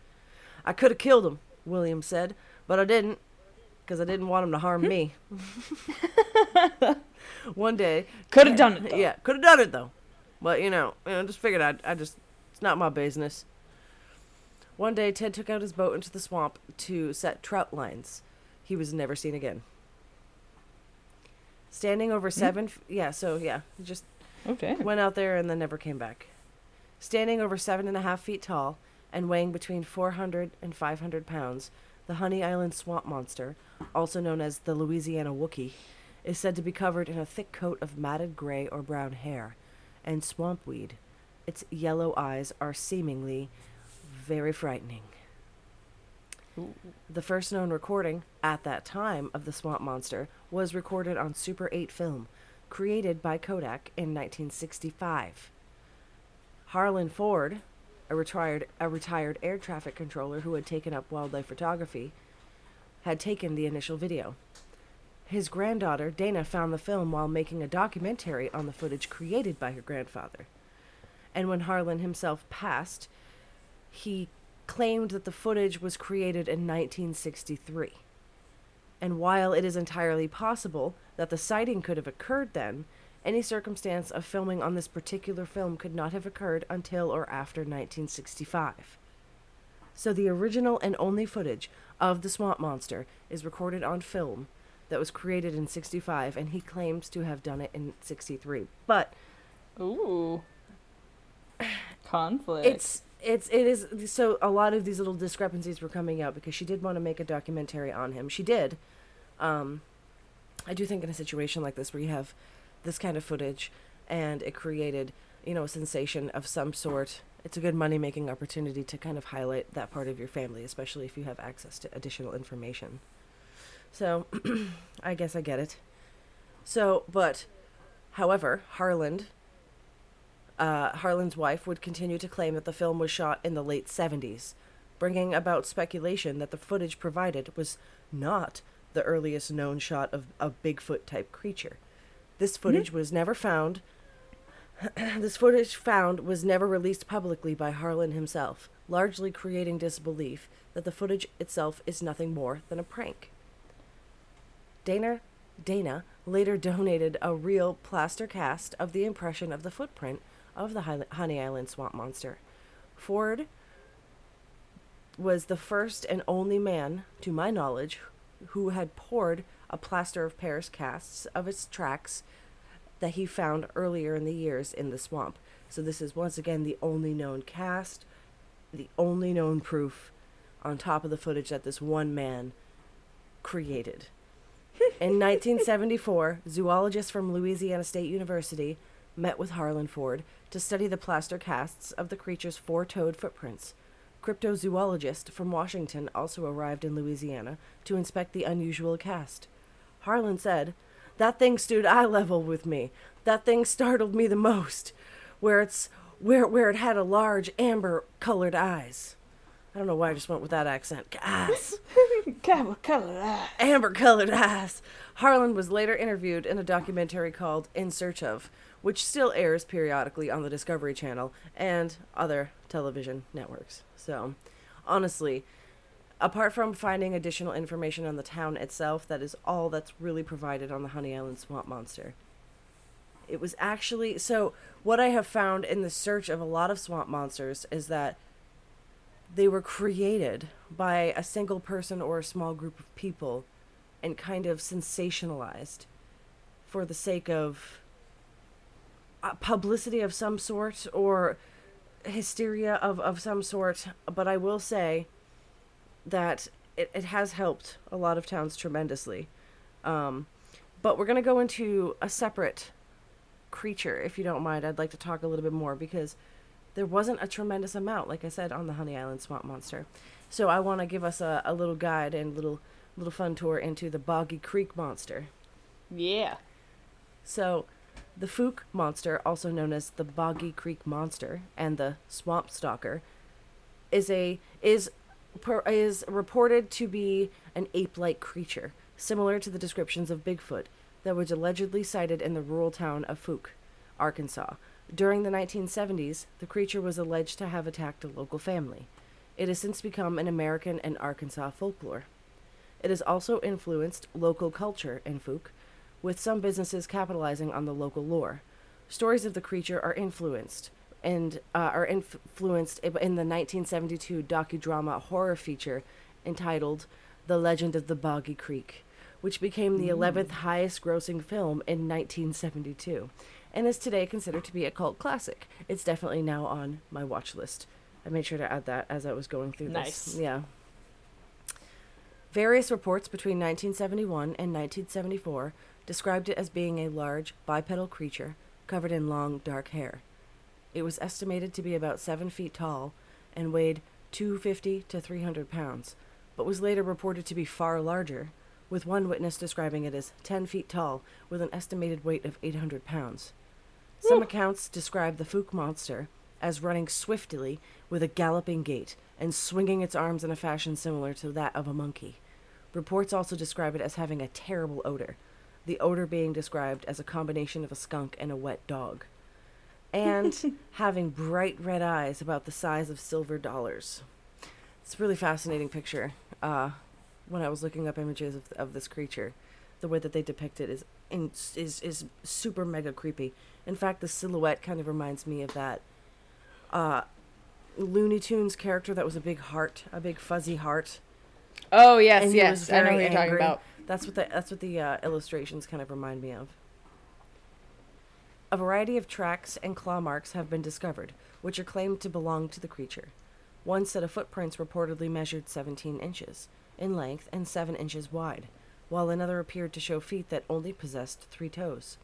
I could have killed him, Williams said, but I didn't, because I didn't want him to harm me. <laughs> One day, Could have done it. Though. yeah, could have done it though, but you know, you know, I just figured I, I just, it's not my business. One day, Ted took out his boat into the swamp to set trout lines. He was never seen again. Standing over hmm? seven, f- yeah. So yeah, just Okay. went out there and then never came back. Standing over seven and a half feet tall and weighing between 400 and 500 pounds, the Honey Island swamp monster, also known as the Louisiana Wookiee, is said to be covered in a thick coat of matted gray or brown hair and swamp weed. Its yellow eyes are seemingly very frightening. The first known recording at that time of the swamp monster was recorded on Super 8 film, created by Kodak in 1965. Harlan Ford, a retired a retired air traffic controller who had taken up wildlife photography, had taken the initial video. His granddaughter, Dana, found the film while making a documentary on the footage created by her grandfather. And when Harlan himself passed, he claimed that the footage was created in 1963. And while it is entirely possible that the sighting could have occurred then, any circumstance of filming on this particular film could not have occurred until or after 1965. So the original and only footage of the swamp monster is recorded on film that was created in 65 and he claims to have done it in 63. But Ooh. <sighs> Conflict. it's it's it is so a lot of these little discrepancies were coming out because she did want to make a documentary on him. She did. Um I do think in a situation like this where you have this kind of footage and it created, you know, a sensation of some sort, it's a good money making opportunity to kind of highlight that part of your family, especially if you have access to additional information. So, <clears throat> I guess I get it. So, but however, Harland uh, Harlan's wife would continue to claim that the film was shot in the late 70s, bringing about speculation that the footage provided was not the earliest known shot of a Bigfoot type creature. This hmm? footage was never found. <clears throat> this footage found was never released publicly by Harlan himself, largely creating disbelief that the footage itself is nothing more than a prank. Dana Dana later <laughs> donated a real plaster cast of the impression of the footprint of the Honey Island swamp monster. Ford was the first and only man, to my knowledge, who had poured a plaster of Paris casts of its tracks that he found earlier in the years in the swamp. So this is once again the only known cast, the only known proof on top of the footage that this one man created. <laughs> In 1974, zoologists from Louisiana State University met with Harlan Ford to study the plaster casts of the creature's four toed footprints. Cryptozoologist from Washington also arrived in Louisiana to inspect the unusual cast. Harlan said, That thing stood eye level with me. That thing startled me the most, where it's where where it had a large amber colored eyes. I don't know why I just went with that accent. <laughs> Eyes Camel color eye. amber colored eyes. Harlan was later interviewed in a documentary called In Search of, which still airs periodically on the Discovery Channel and other television networks. So, honestly, apart from finding additional information on the town itself, that is all that's really provided on the Honey Island Swamp Monster. It was actually so what I have found in the search of a lot of swamp monsters is that they were created by a single person or a small group of people and kind of sensationalized for the sake of uh, publicity of some sort or hysteria of, of some sort. But I will say that it, it has helped a lot of towns tremendously. Um, but we're going to go into a separate creature, if you don't mind. I'd like to talk a little bit more because there wasn't a tremendous amount, like I said, on the Honey Island Swamp Monster. So I want to give us a, a little guide and little little fun tour into the Boggy Creek Monster. Yeah. So, the Fouke monster, also known as the Boggy Creek Monster and the Swamp Stalker, is a is is reported to be an ape-like creature, similar to the descriptions of Bigfoot that was allegedly sighted in the rural town of Fouke, Arkansas. During the 1970s, the creature was alleged to have attacked a local family. It has since become an American and Arkansas folklore. It has also influenced local culture in Fouke, with some businesses capitalizing on the local lore. Stories of the creature are influenced and uh, are influenced in the 1972 docudrama horror feature entitled "The Legend of the Boggy Creek," which became the 11th highest grossing film in 1972 and is today considered to be a cult classic. It's definitely now on my watch list. I made sure to add that as I was going through Nice. this. Yeah. Various reports between 1971 and 1974 described it as being a large bipedal creature covered in long, dark hair. It was estimated to be about seven feet tall and weighed 250 to 300 pounds, but was later reported to be far larger, with one witness describing it as 10 feet tall with an estimated weight of 800 pounds. Some accounts describe the Fouke monster as running swiftly with a galloping gait and swinging its arms in a fashion similar to that of a monkey. Reports also describe it as having a terrible odor, the odor being described as a combination of a skunk and a wet dog, and <laughs> having bright red eyes about the size of silver dollars. It's a really fascinating picture. Uh, when I was looking up images of, of this creature, the way that they depict it is in, is is super mega creepy. In fact, the silhouette kind of reminds me of that uh, Looney Tunes character that was a big heart, a big fuzzy heart. Oh yes, And yes. I know what you're talking about. That's what the that's what the uh, illustrations kind of remind me of. A variety of tracks and claw marks have been discovered, which are claimed to belong to the creature. One set of footprints reportedly measured 17 inches in length and 7 inches wide, while another appeared to show feet that only possessed three toes.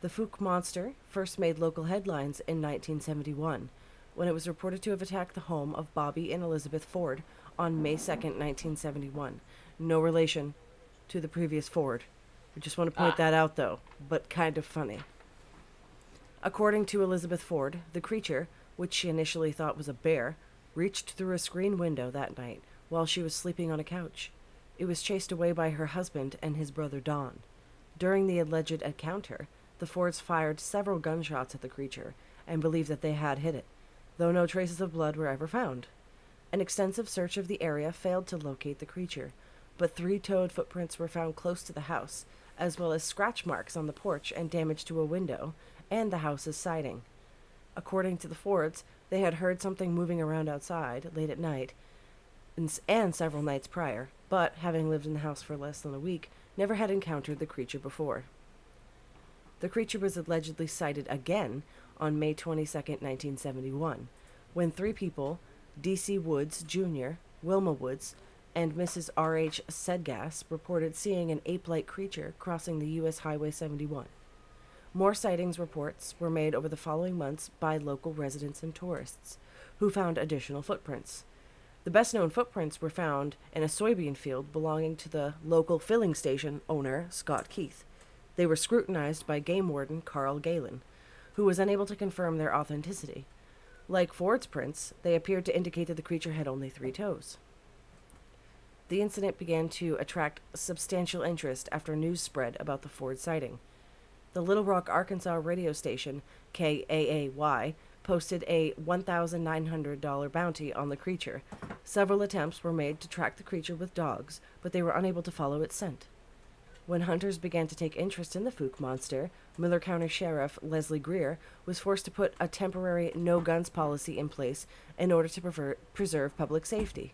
The Fouke monster first made local headlines in 1971 when it was reported to have attacked the home of Bobby and Elizabeth Ford on May 2nd, 1971. No relation to the previous Ford. I just want to point Ah. that out though, but kind of funny. According to Elizabeth Ford, the creature, which she initially thought was a bear, reached through a screen window that night while she was sleeping on a couch. It was chased away by her husband and his brother Don. During the alleged encounter, the Fords fired several gunshots at the creature and believed that they had hit it, though no traces of blood were ever found. An extensive search of the area failed to locate the creature, but three toed footprints were found close to the house, as well as scratch marks on the porch and damage to a window and the house's siding. According to the Fords, they had heard something moving around outside late at night and, and several nights prior, but having lived in the house for less than a week, never had encountered the creature before. The creature was allegedly sighted again on May 22, 1971, when three people, D.C. Woods Jr., Wilma Woods, and Mrs. R.H. Sedgas, reported seeing an ape like creature crossing the U.S. Highway 71. More sightings reports were made over the following months by local residents and tourists, who found additional footprints. The best known footprints were found in a soybean field belonging to the local filling station owner, Scott Keith. They were scrutinized by game warden Carl Galen, who was unable to confirm their authenticity. Like Ford's prints, they appeared to indicate that the creature had only three toes. The incident began to attract substantial interest after news spread about the Ford sighting. The Little Rock, Arkansas radio station, KAAY, posted a $1,900 bounty on the creature. Several attempts were made to track the creature with dogs, but they were unable to follow its scent. When hunters began to take interest in the Fouke monster, Miller County Sheriff Leslie Greer was forced to put a temporary no guns policy in place in order to prefer- preserve public safety.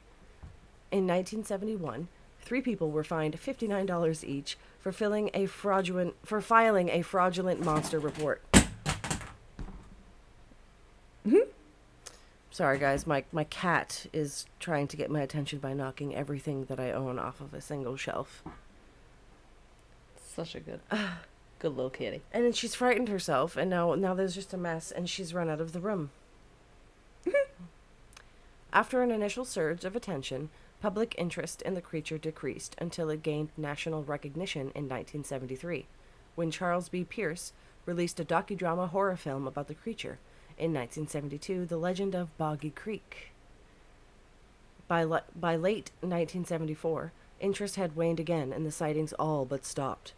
In 1971, three people were fined $59 each for filling a fraudulent for filing a fraudulent monster report. Hmm Sorry guys, my my cat is trying to get my attention by knocking everything that I own off of a single shelf. Such a good, good little kitty. And then she's frightened herself and now now there's just a mess and she's run out of the room. After an initial surge of attention, public interest in the creature decreased until it gained national recognition in 1973, when Charles B. Pierce released a docudrama horror film about the creature. In 1972, The Legend of Boggy Creek. By, le- by late 1974, interest had waned again and the sightings all but stopped,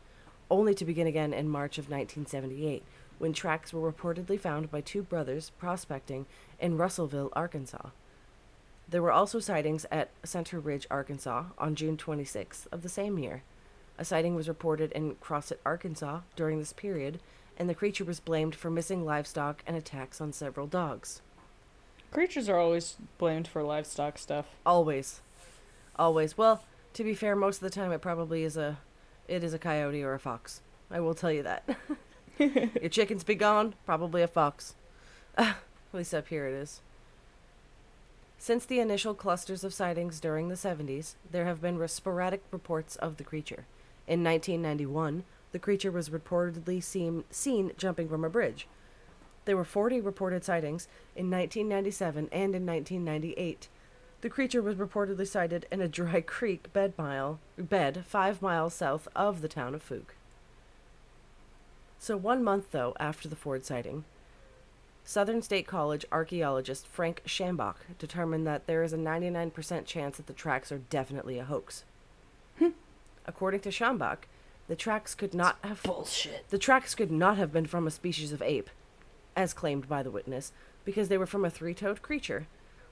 only to begin again in March of 1978, when tracks were reportedly found by two brothers prospecting in Russellville, Arkansas. There were also sightings at Center Ridge, Arkansas on June 26th of the same year. A sighting was reported in Crossett, Arkansas during this period, and the creature was blamed for missing livestock and attacks on several dogs. Creatures are always blamed for livestock stuff. Always. Always. Well, To be fair, most of the time it probably is a, it is a coyote or a fox. I will tell you that. <laughs> Your chickens be gone, probably a fox. <laughs> At least up here it is. Since the initial clusters of sightings during the 70s, there have been sporadic reports of the creature. In 1991, the creature was reportedly seen, seen jumping from a bridge. There were 40 reported sightings in 1997 and in 1998. The creature was reportedly sighted in a dry <laughs> creek bed mile bed 5 miles south of the town of Fouke. So one month though after the Ford sighting, Southern State College archaeologist Frank Schambach determined that there is a 99% chance that the tracks are definitely a hoax. Hmm. According to Schambach, the tracks could not have Bullshit. the tracks could not have been from a species of ape, as claimed by the witness, because they were from a three-toed creature,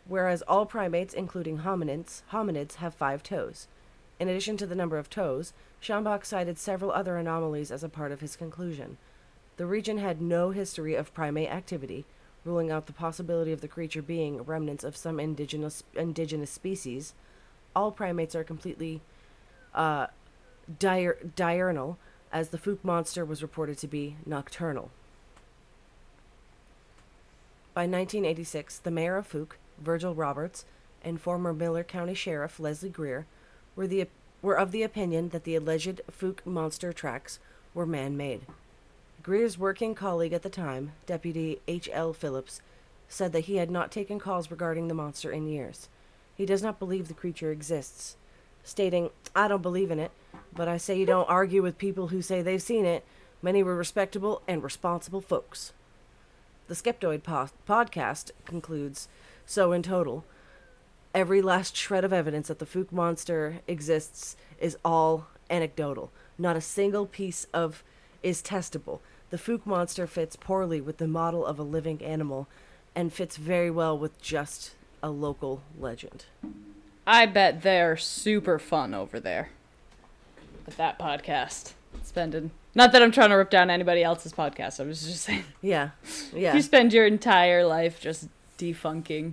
whereas all primates, including hominids, hominids have five toes. In addition to the number of toes, Schambach cited several other anomalies as a part of his conclusion. The region had no history of primate activity, ruling out the possibility of the creature being remnants of some indigenous indigenous species. All primates are completely uh, diur- diurnal, as the Fouke monster was reported to be nocturnal. By 1986, the mayor of Fouke, Virgil Roberts, and former Miller County Sheriff Leslie Greer were, the, were of the opinion that the alleged Fouke monster tracks were man made. Greer's working colleague at the time, Deputy H.L. Phillips, said that he had not taken calls regarding the monster in years. He does not believe the creature exists, stating, I don't believe in it, but I say you don't argue with people who say they've seen it. Many were respectable and responsible folks. The Skeptoid po- podcast concludes so, in total, every last shred of evidence that the Fouke monster exists is all anecdotal. Not a single piece of is testable. The Fouke monster fits poorly with the model of a living animal and fits very well with just a local legend. I bet they're super fun over there. With that podcast. Spending not that I'm trying to rip down anybody else's podcast. I was just saying Yeah. Yeah. you spend your entire life just defunking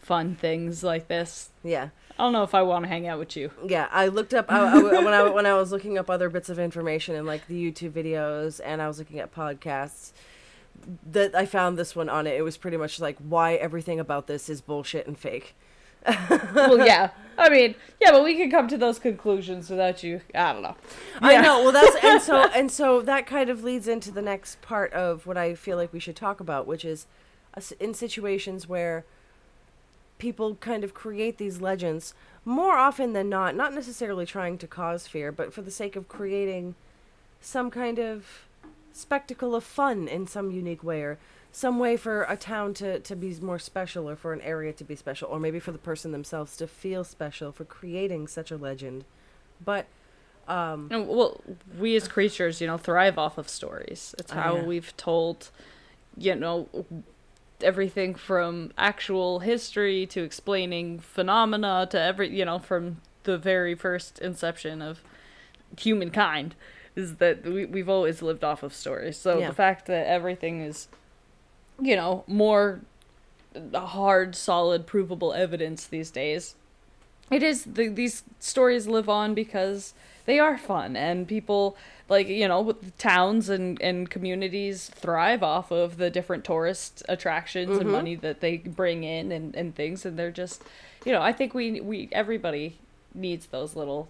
fun things like this. yeah. I don't know if I want to hang out with you. Yeah, I looked up I, I- when I when I was looking up other bits of information and like the YouTube videos, and I was looking at podcasts. That I found this one on it. It was pretty much like why everything about this is bullshit and fake. well, yeah. I mean, yeah, but we can come to those conclusions without you. I don't know. I Yeah. know. Well, that's and so <laughs> and so that kind of leads into the next part of what I feel like we should talk about, which is in situations where people kind of create these legends more often than not, not necessarily trying to cause fear, but for the sake of creating some kind of spectacle of fun in some unique way or some way for a town to, to be more special or for an area to be special or maybe for the person themselves to feel special for creating such a legend. But um And, Well, we as creatures, you know, thrive off of stories. It's Oh, how yeah. we've told, you know, everything from actual history to explaining phenomena to every, you know, from the very first inception of humankind is that we, we've always lived off of stories. So Yeah. the fact that everything is, you know, more hard, solid, provable evidence these days it is the, these stories live on because they are fun and people like you know towns and, and communities thrive off of the different tourist attractions and money that they bring in and, and things and they're just you know i think we we everybody needs those little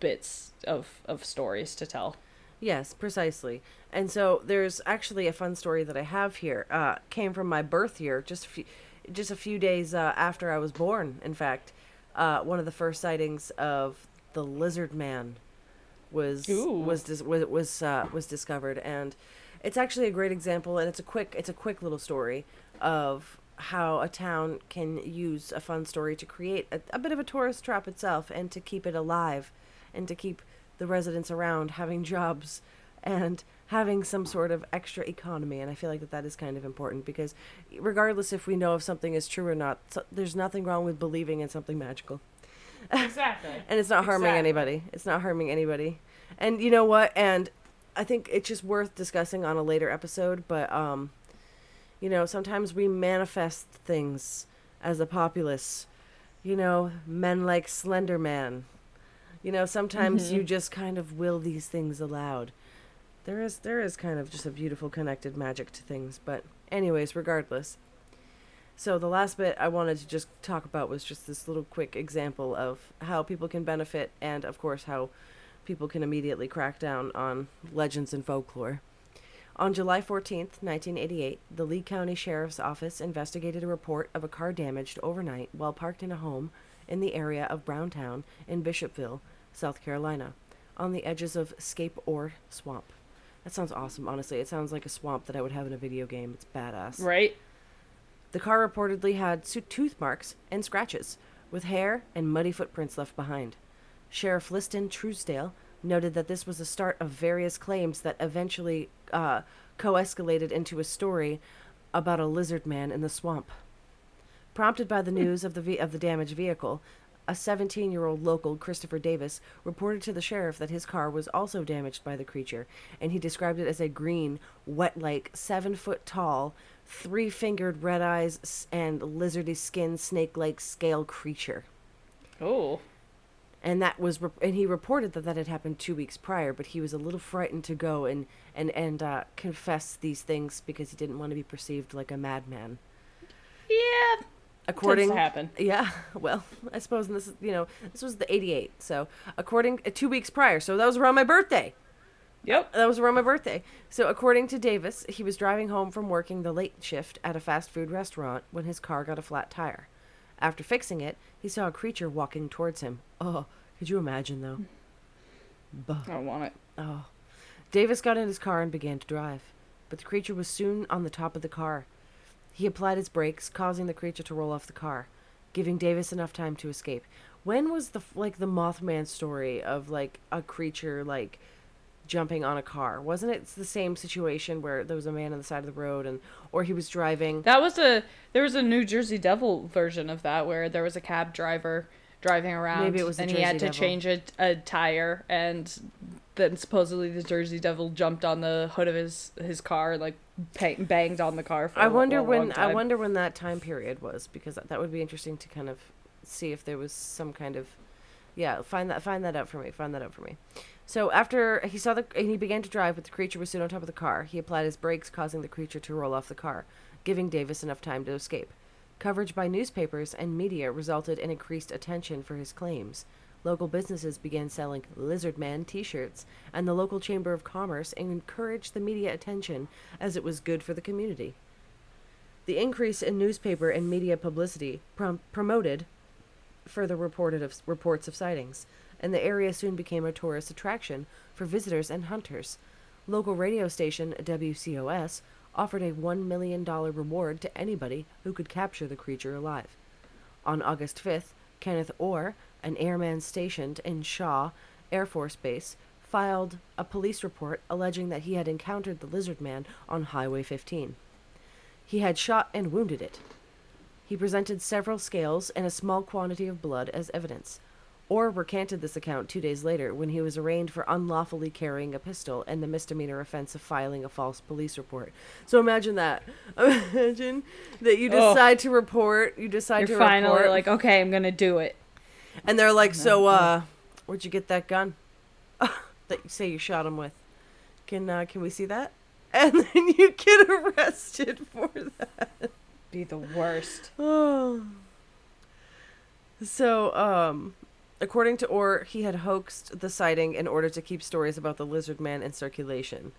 bits of of stories to tell Yes, precisely. And so there's actually a fun story that I have here. Uh, came from my birth year, just a few, just a few days uh, after I was born. In fact, uh, one of the first sightings of the lizard man was Ooh. was dis- was was, uh, was discovered, and it's actually a great example. And it's a quick it's a quick little story of how a town can use a fun story to create a, a bit of a tourist trap itself, and to keep it alive, and to keep the residents around having jobs and having some sort of extra economy and i feel like that that is kind of important because regardless if we know if something is true or not so, there's nothing wrong with believing in something magical exactly. <laughs> And it's not harming Exactly. anybody. It's not harming anybody. And you know what? And i think it's just worth discussing on a later episode but um you know sometimes we manifest things as a populace. You know men like slender man. You know, sometimes you just kind of will these things aloud. There is there is kind of just a beautiful connected magic to things, but anyways, regardless. So the last bit I wanted to just talk about was just this little quick example of how people can benefit and of course how people can immediately crack down on legends and folklore. On July 14th, 1988, the Lee County Sheriff's Office investigated a report of a car damaged overnight while parked in a home in the area of Browntown in Bishopville, South Carolina, on the edges of Scape Ore Swamp. That sounds awesome, honestly. It sounds like a swamp that I would have in a video game. It's badass. Right? The car reportedly had tooth marks and scratches, with hair and muddy footprints left behind. Sheriff Liston Truesdale noted that this was the start of various claims that eventually uh, co-escalated into a story about a lizard man in the swamp. Prompted by the news of the ve- of the damaged vehicle, a 17-year-old local, Christopher Davis, reported to the sheriff that his car was also damaged by the creature, and he described it as a green, wet-like, seven-foot-tall, three-fingered, red eyes and lizardy skin, snake-like scale creature Oh. and that was rep- and he reported that that had happened two weeks prior but he was a little frightened to go and and and uh, confess these things because he didn't want to be perceived like a madman Yeah. according Tends to happen. yeah <laughs> well i suppose this is you know this was the 88 so according uh, two weeks prior so that was around my birthday Yep. that was around my birthday so according to davis he was driving home from working the late shift at a fast food restaurant when his car got a flat tire after fixing it he saw a creature walking towards him oh could you imagine though Buh. I don't want it. Oh. Davis got in his car and began to drive, but the creature was soon on the top of the car. He applied his brakes, causing the creature to roll off the car, giving Davis enough time to escape. When was the like the Mothman story of like a creature like jumping on a car? Wasn't it the same situation where there was a man on the side of the road and or he was driving? That was a there was a New Jersey Devil version of that where there was a cab driver driving around Maybe it was and he had Jersey to Devil. change a, a tire and then supposedly the Jersey Devil jumped on the hood of his his car and like bang, banged on the car for I a wonder long, when long I wonder when that time period was because that would be interesting to kind of see if there was some kind of yeah find that find that out for me find that out for me. So after he saw the and he began to drive, but the creature was soon on top of the car. He applied his brakes, causing the creature to roll off the car, giving Davis enough time to escape. Coverage by newspapers and media resulted in increased attention for his claims. Local businesses began selling Lizard Man t shirts, and the local Chamber of Commerce encouraged the media attention as it was good for the community. The increase in newspaper and media publicity prom- promoted further reported of, reports of sightings, and the area soon became a tourist attraction for visitors and hunters. Local radio station WCOS offered a $1 million reward to anybody who could capture the creature alive. On August 5th, Kenneth Orr, an airman stationed in Shaw Air Force Base, filed a police report alleging that he had encountered the lizard man on Highway 15. He had shot and wounded it. He presented several scales and a small quantity of blood as evidence. Orr recanted this account two days later when he was arraigned for unlawfully carrying a pistol and the misdemeanor offense of filing a false police report. So imagine that. <laughs> Imagine that you Oh. decide to report, you decide You're to finally report, like, okay, I'm gonna do it. and they're like, "So, uh, where'd you get that gun <laughs> that you say you shot him with? Can uh, can we see that?" <laughs> And then you get arrested for that. Be the worst. Oh. <sighs> So, um, according to Orr, he had hoaxed the sighting in order to keep stories about the lizard man in circulation.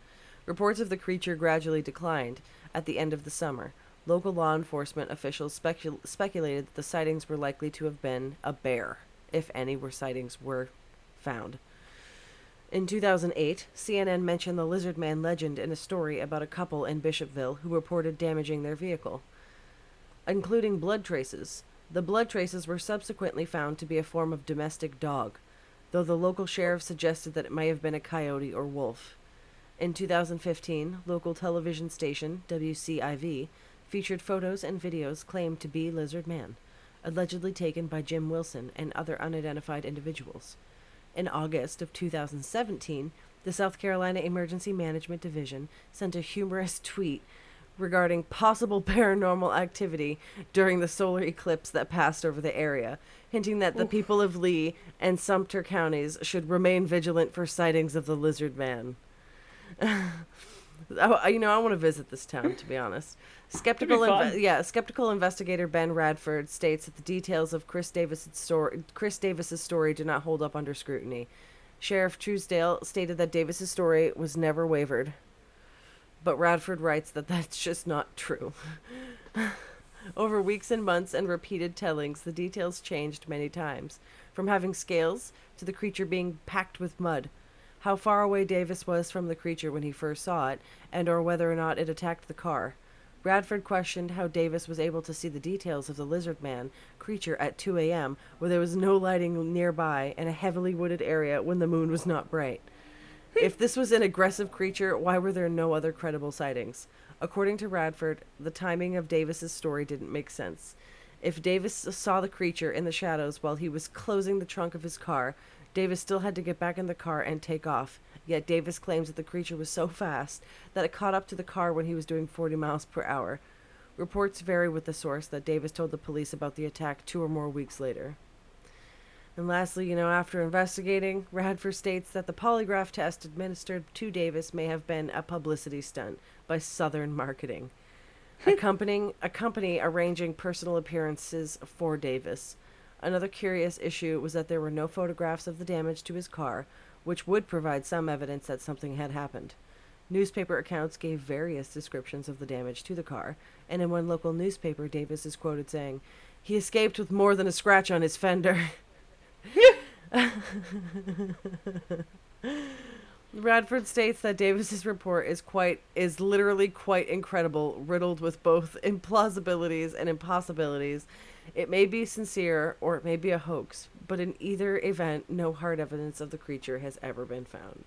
Reports of the creature gradually declined at the end of the summer. Local law enforcement officials specul- speculated that the sightings were likely to have been a bear, if any were sightings were found. In 2008, CNN mentioned the lizard man legend in a story about a couple in Bishopville who reported damaging their vehicle including blood traces. The blood traces were subsequently found to be a form of domestic dog, though the local sheriff suggested that it may have been a coyote or wolf. In 2015, local television station WCIV featured photos and videos claimed to be Lizard Man, allegedly taken by Jim Wilson and other unidentified individuals. In August of 2017, the South Carolina Emergency Management Division sent a humorous <laughs> tweet regarding possible <laughs> paranormal activity during the solar eclipse that passed over the area, hinting that the people of Lee and Sumter counties should remain vigilant for sightings of the lizard man. I, <laughs> oh, you know, I want to visit this town, to be honest. <laughs> Skeptical, inve- yeah, skeptical investigator Ben Radford states that the details of Chris Davis's story, Chris Davis's story, do not hold up under scrutiny. Sheriff Truesdale stated that Davis's story was never wavered, but Radford writes that that's just not true. <laughs> Over weeks and months and repeated tellings, the details changed many times, from having scales to the creature being packed with mud. How far away Davis was from the creature when he first saw it, and or whether or not it attacked the car. Radford questioned how Davis was able to see the details of the lizard man creature at 2 a.m., where there was no lighting nearby and a heavily wooded area when the moon was not bright. If this was an aggressive creature, why were there no other credible sightings? According to Radford, the timing of Davis's story didn't make sense. If Davis saw the creature in the shadows while he was closing the trunk of his car, Davis still had to get back in the car and take off. Yet Davis claims that the creature was so fast that it caught up to the car when he was doing 40 miles per hour. Reports vary with the source that Davis told the police about the attack two or more weeks later. And lastly, you know, after investigating, Radford states that the polygraph test administered to Davis may have been a publicity stunt by Southern Marketing, hmm. accompanying a company arranging personal appearances for Davis. Another curious issue was that there were no photographs of the damage to his car, which would provide some evidence that something had happened. Newspaper accounts gave various descriptions of the damage to the car, and in one local newspaper, Davis is quoted saying, He escaped with more than a scratch on his fender. <laughs> <laughs> Radford states that Davis's report is quite is literally quite incredible, riddled with both <laughs> implausibilities and impossibilities. It may be sincere or it may be a hoax, but in either event, no hard evidence of the creature has ever been found.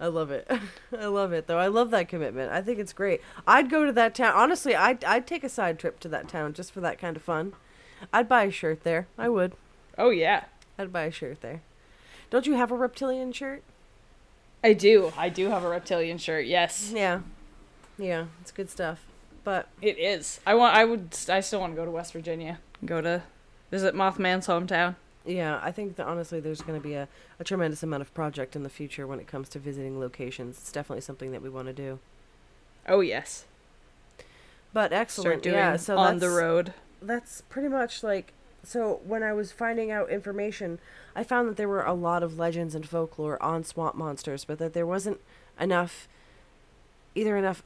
I love it. <laughs> I love it though. I love that commitment. I think it's great. I'd go to that town. Honestly, I'd I'd take a side trip to that town just for that kind of fun. I'd buy a shirt there. I would. Oh yeah, I'd buy a shirt there. Don't you have a reptilian shirt? I do. I do have a reptilian shirt. Yes, Yeah. Yeah, it's good stuff. But it is. I want. I would. I still want to go to West Virginia. Go to visit Mothman's hometown. yeah, I think that honestly there's going to be a, a tremendous amount of project in the future when it comes to visiting locations. It's definitely something that we want to do. Oh yes. But excellent. Start doing yeah, so on the road. that's pretty much like so when I was finding out information, I found that there were a lot of legends and folklore on swamp monsters, but that there wasn't enough either enough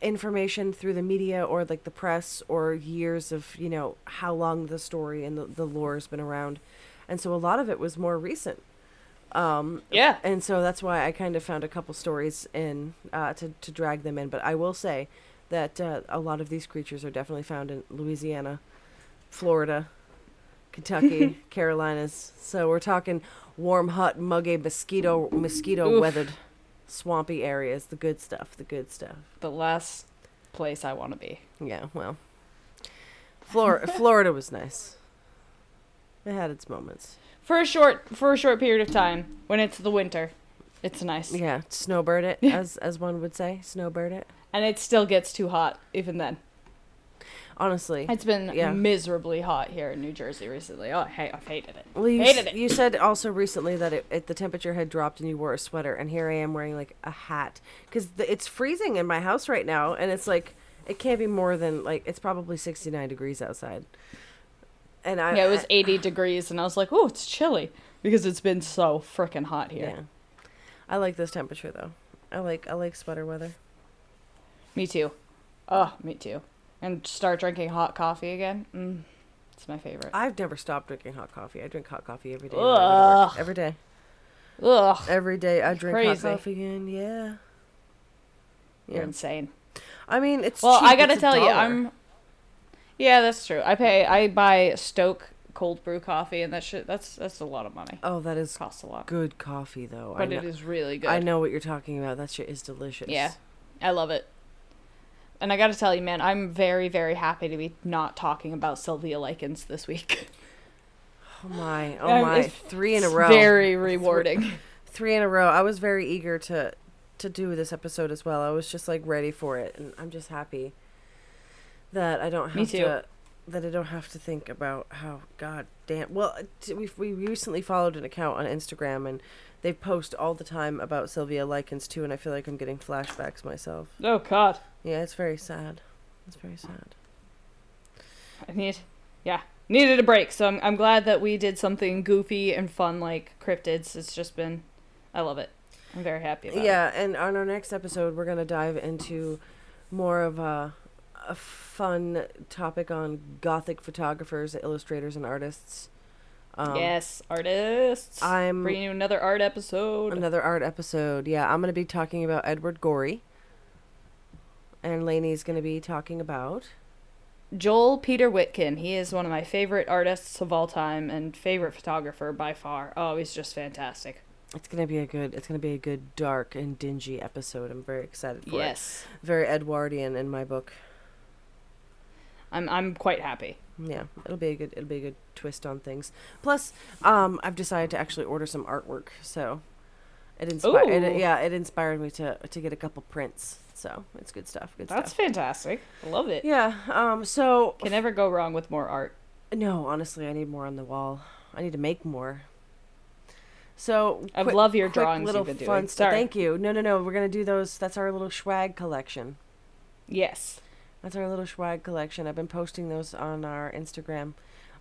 information through the media or like the press or years of, you know, how long the story and the, the lore has been around. And so a lot of it was more recent. Um Yeah. and so that's why I kind of found a couple stories in uh, to to drag them in. But I will say that uh, a lot of these creatures are definitely found in Louisiana, Florida, Kentucky, <laughs> Carolinas. So we're talking warm, hot, muggy, mosquito mosquito Oof. weathered, swampy areas. The good stuff. The good stuff. The last place I want to be. Yeah. Well, Florida <laughs> Florida was nice. It had its moments. For a short for a short period of time when it's the winter. It's nice. Yeah, snowbird it, <laughs> as as one would say, snowbird it. And it still gets too hot even then. Honestly, It's been Yeah. miserably hot here in New Jersey recently. Oh, hey, I've hated it. Well, you, Hated it. you said also recently that it, it, the temperature had dropped and you wore a sweater, and here I am wearing like a hat because it's freezing in my house right now, and it's like it can't be more than like it's probably sixty nine degrees outside. And I Yeah, it was I- 80 degrees, and I was like, oh, it's chilly because it's been so freaking hot here. yeah. I like this temperature though. I like I like sweater weather. Me too. Oh, me too. And start drinking hot coffee again. Mm, it's my favorite. I've never stopped drinking hot coffee. I drink hot coffee every day. when I go to work. Ugh. Every day. Ugh, Every day I drink Crazy. hot coffee again. Yeah. you're insane. I mean, it's Well, cheap, I gotta tell you. I'm. Yeah, that's true. I pay. I buy Stok cold brew coffee, and that shit. That's that's a lot of money. Oh, that is Costs a lot, good coffee though. I but know, it is really good. I know what you're talking about. That shit is delicious. Yeah, I love it. And I gotta tell you, man, I'm very, very happy to be not talking about Sylvia Likens this week. Oh my, oh Um, my, three in a row. Very rewarding. <laughs> Three in a row. I was very eager to to do this episode as well. I was just like ready for it, and I'm just happy that I don't have to that I don't have to think about how god damn. Well, t- we we recently followed an account on Instagram and they post all the time about Sylvia Likens too, and I feel like I'm getting flashbacks myself. Oh God, Yeah, it's very sad. It's very sad. I need, yeah, needed a break. So I'm I'm glad that we did something goofy and fun like cryptids. It's just been, I love it. I'm very happy about it. Yeah, and on our next episode, we're gonna dive into more of a a fun topic on gothic photographers, illustrators, and artists. Um, yes, artists. I'm bringing you another art episode. another art episode. Yeah, I'm gonna be talking about Edward Gorey, and Lainey's gonna be talking about. Joel Peter Witkin. He is one of my favorite artists of all time and favorite photographer by far. Oh, he's just fantastic. It's gonna be a good. It's gonna be a good, dark and dingy episode. I'm very excited for it. Yes, Very Edwardian in my book. I'm I'm quite happy. Yeah, it'll be a good. It'll be a good twist on things. Plus, um, I've decided to actually order some artwork, so it inspired. Yeah, it inspired me to to get a couple prints. So it's good stuff. Good That's stuff. fantastic. I love it. Yeah. Um. So Can never go wrong with more art. no, honestly, I need more on the wall. I need to make more. So I quick- love your quick drawings Little you've been fun doing. stuff. Sorry. Thank you. No, no, no. We're gonna do those. That's our little swag collection. Yes. That's our little swag collection. I've been posting those on our Instagram.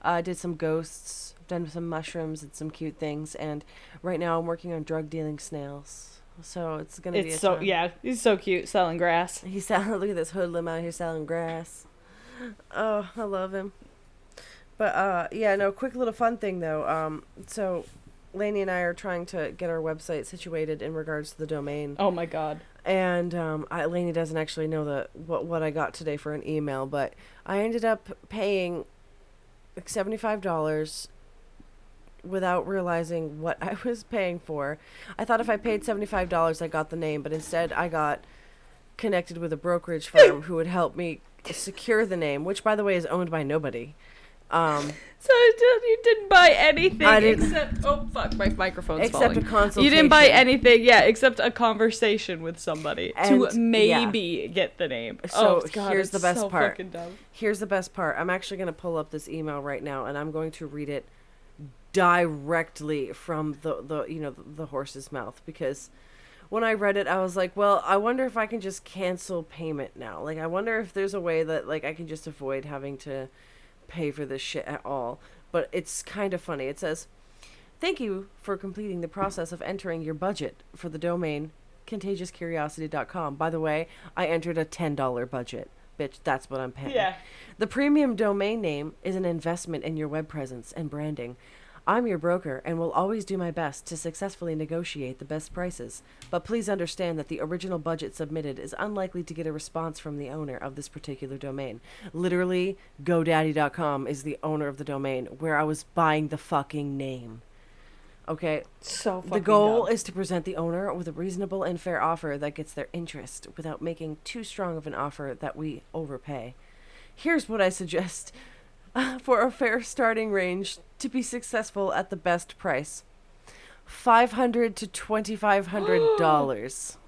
Uh, I did some ghosts, done some mushrooms, and some cute things. And right now I'm working on drug dealing snails. So it's gonna be It's so time. yeah, he's so cute selling grass. He's selling. <laughs> Look at this hoodlum out here selling grass. Oh, I love him. But uh, yeah, no. Quick little fun thing though. Um, so Lainey and I are trying to get our website situated in regards to the domain. Oh my god. and um, I, Lainey doesn't actually know the what what I got today for an email, but I ended up paying like seventy five dollars without realizing what <laughs> I was paying for. I thought if I paid seventy five dollars, I got the name, but instead I got connected with a brokerage <laughs> firm who would help me secure the name, which by the way is owned by nobody. Um, So you didn't buy anything I didn't- except oh fuck, my microphone's except falling. a consultation. You didn't buy anything, yeah, except a conversation with somebody to And- yeah. maybe get the name. So oh, God, here's the best so part. Here's the best part. I'm actually going to pull up this email right now and I'm going to read it directly from the, the you know the, the horse's mouth because when I read it I was like, well, I wonder if I can just cancel payment now. Like I wonder if there's a way that like I can just avoid having to pay for this shit at all. But it's kind of funny. It says, "Thank you for completing the process of entering your budget for the domain contagiouscuriosity.com. By the way, I entered a $10 budget. Bitch, that's what I'm paying. Yeah. The premium domain name is an investment in your web presence and branding. I'm your broker and will always do my best to successfully negotiate the best prices. But please understand that the original budget submitted is unlikely to get a response from the owner of this particular domain. Literally, GoDaddy.com is the owner of the domain where I was buying the fucking name. Okay, So fucking the goal dumb. is to present the owner with a reasonable and fair offer that gets their interest without making too strong of an offer that we overpay. Here's what I suggest <laughs> for a fair starting range to be successful at the best price. 500 to $2500. <gasps>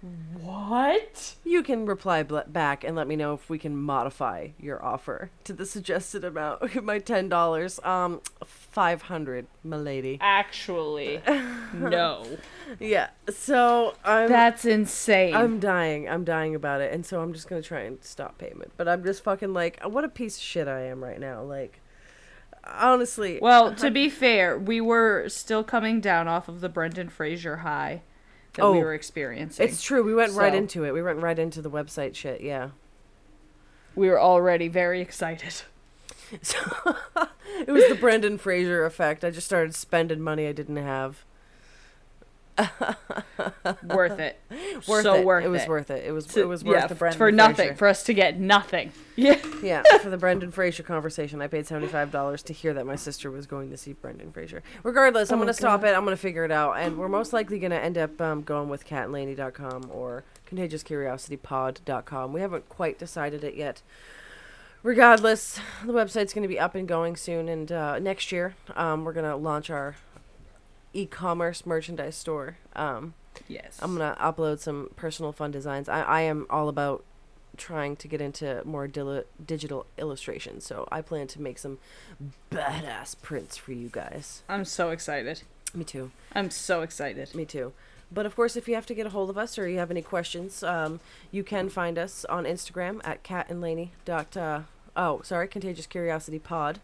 What? you can reply bl- back and let me know if we can modify your offer to the suggested amount. <laughs> My $10. Um 500, milady. Actually, <laughs> no. Yeah. So, I'm That's insane. I'm dying. I'm dying about it. And so I'm just going to try and stop payment. But I'm just fucking like, what a piece of shit I am right now. Like, honestly. well, to be fair, we were still coming down off of the Brendan Fraser high that we Oh, were experiencing. it's true. We went right into it. We went right into the website shit. Yeah. we were already very excited. <laughs> So <laughs> it was the Brendan Fraser effect. I just started spending money I didn't have. <laughs> <laughs> worth it. Worth so it. worth it It was worth it. It was To- it was worth yeah, the Brendan Fraser. for nothing Fraser. for us to get nothing. <laughs> Yeah. yeah, for the Brendan Fraser conversation, I paid seventy five dollars to hear that my sister was going to see Brendan Fraser. Regardless, I'm Oh, gonna stop it. I'm gonna figure it out, and we're most likely gonna end up um, going with catandlaney.com or contagiouscuriositypod.com. We haven't quite decided it yet. Regardless, the website's gonna be up and going soon, and uh, next year um, we're gonna launch our e-commerce merchandise store. Um, Yes. I'm gonna upload some personal fun designs. I, I am all about trying to get into more dili- digital illustration, so I plan to make some badass prints for you guys. I'm so excited. Me too. I'm so excited. Me too. But of course, if you have to get a hold of us or you have any questions, um, you can find us on Instagram at catandlaney. Dot, uh, oh, sorry, Contagious Curiosity Pod.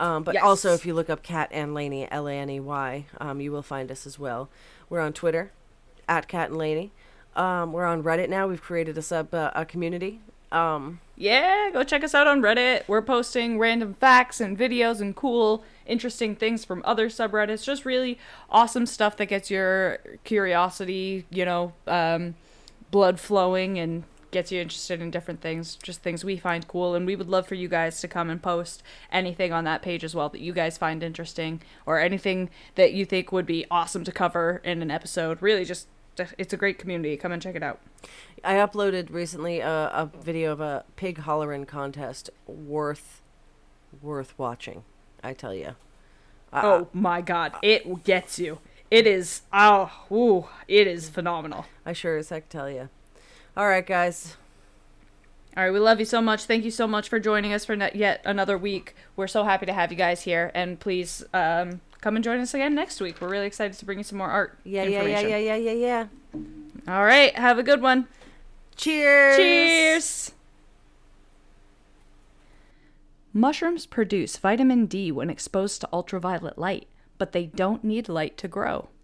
Um, but Yes. also, if you look up Cat and Laney, L A N E Y, um, you will find us as well. We're on Twitter at Cat and Laney. Um, we're on Reddit now. We've created a sub uh, a community. Um, Yeah, go check us out on Reddit. We're posting random facts and videos and cool, interesting things from other subreddits. Just really awesome stuff that gets your curiosity, you know, um, blood flowing and gets you interested in different things. Just things we find cool. And we would love for you guys to come and post anything on that page as well that you guys find interesting or anything that you think would be awesome to cover in an episode. Really, just. It's a great community. Come and check it out. I uploaded recently a, a video of a pig hollering contest worth worth watching. I tell you. Uh, oh my god, uh, it gets you. It is oh, ooh, it is phenomenal. I sure as heck tell you. All right, guys. All right, we love you so much. Thank you so much for joining us for ne- yet another week. We're so happy to have you guys here, and please um, come and join us again next week. We're really excited to bring you some more art. Yeah, yeah, yeah, yeah, yeah, yeah, yeah. All right, have a good one. Cheers. Cheers. Mushrooms produce vitamin D when exposed to ultraviolet light, but they don't need light to grow.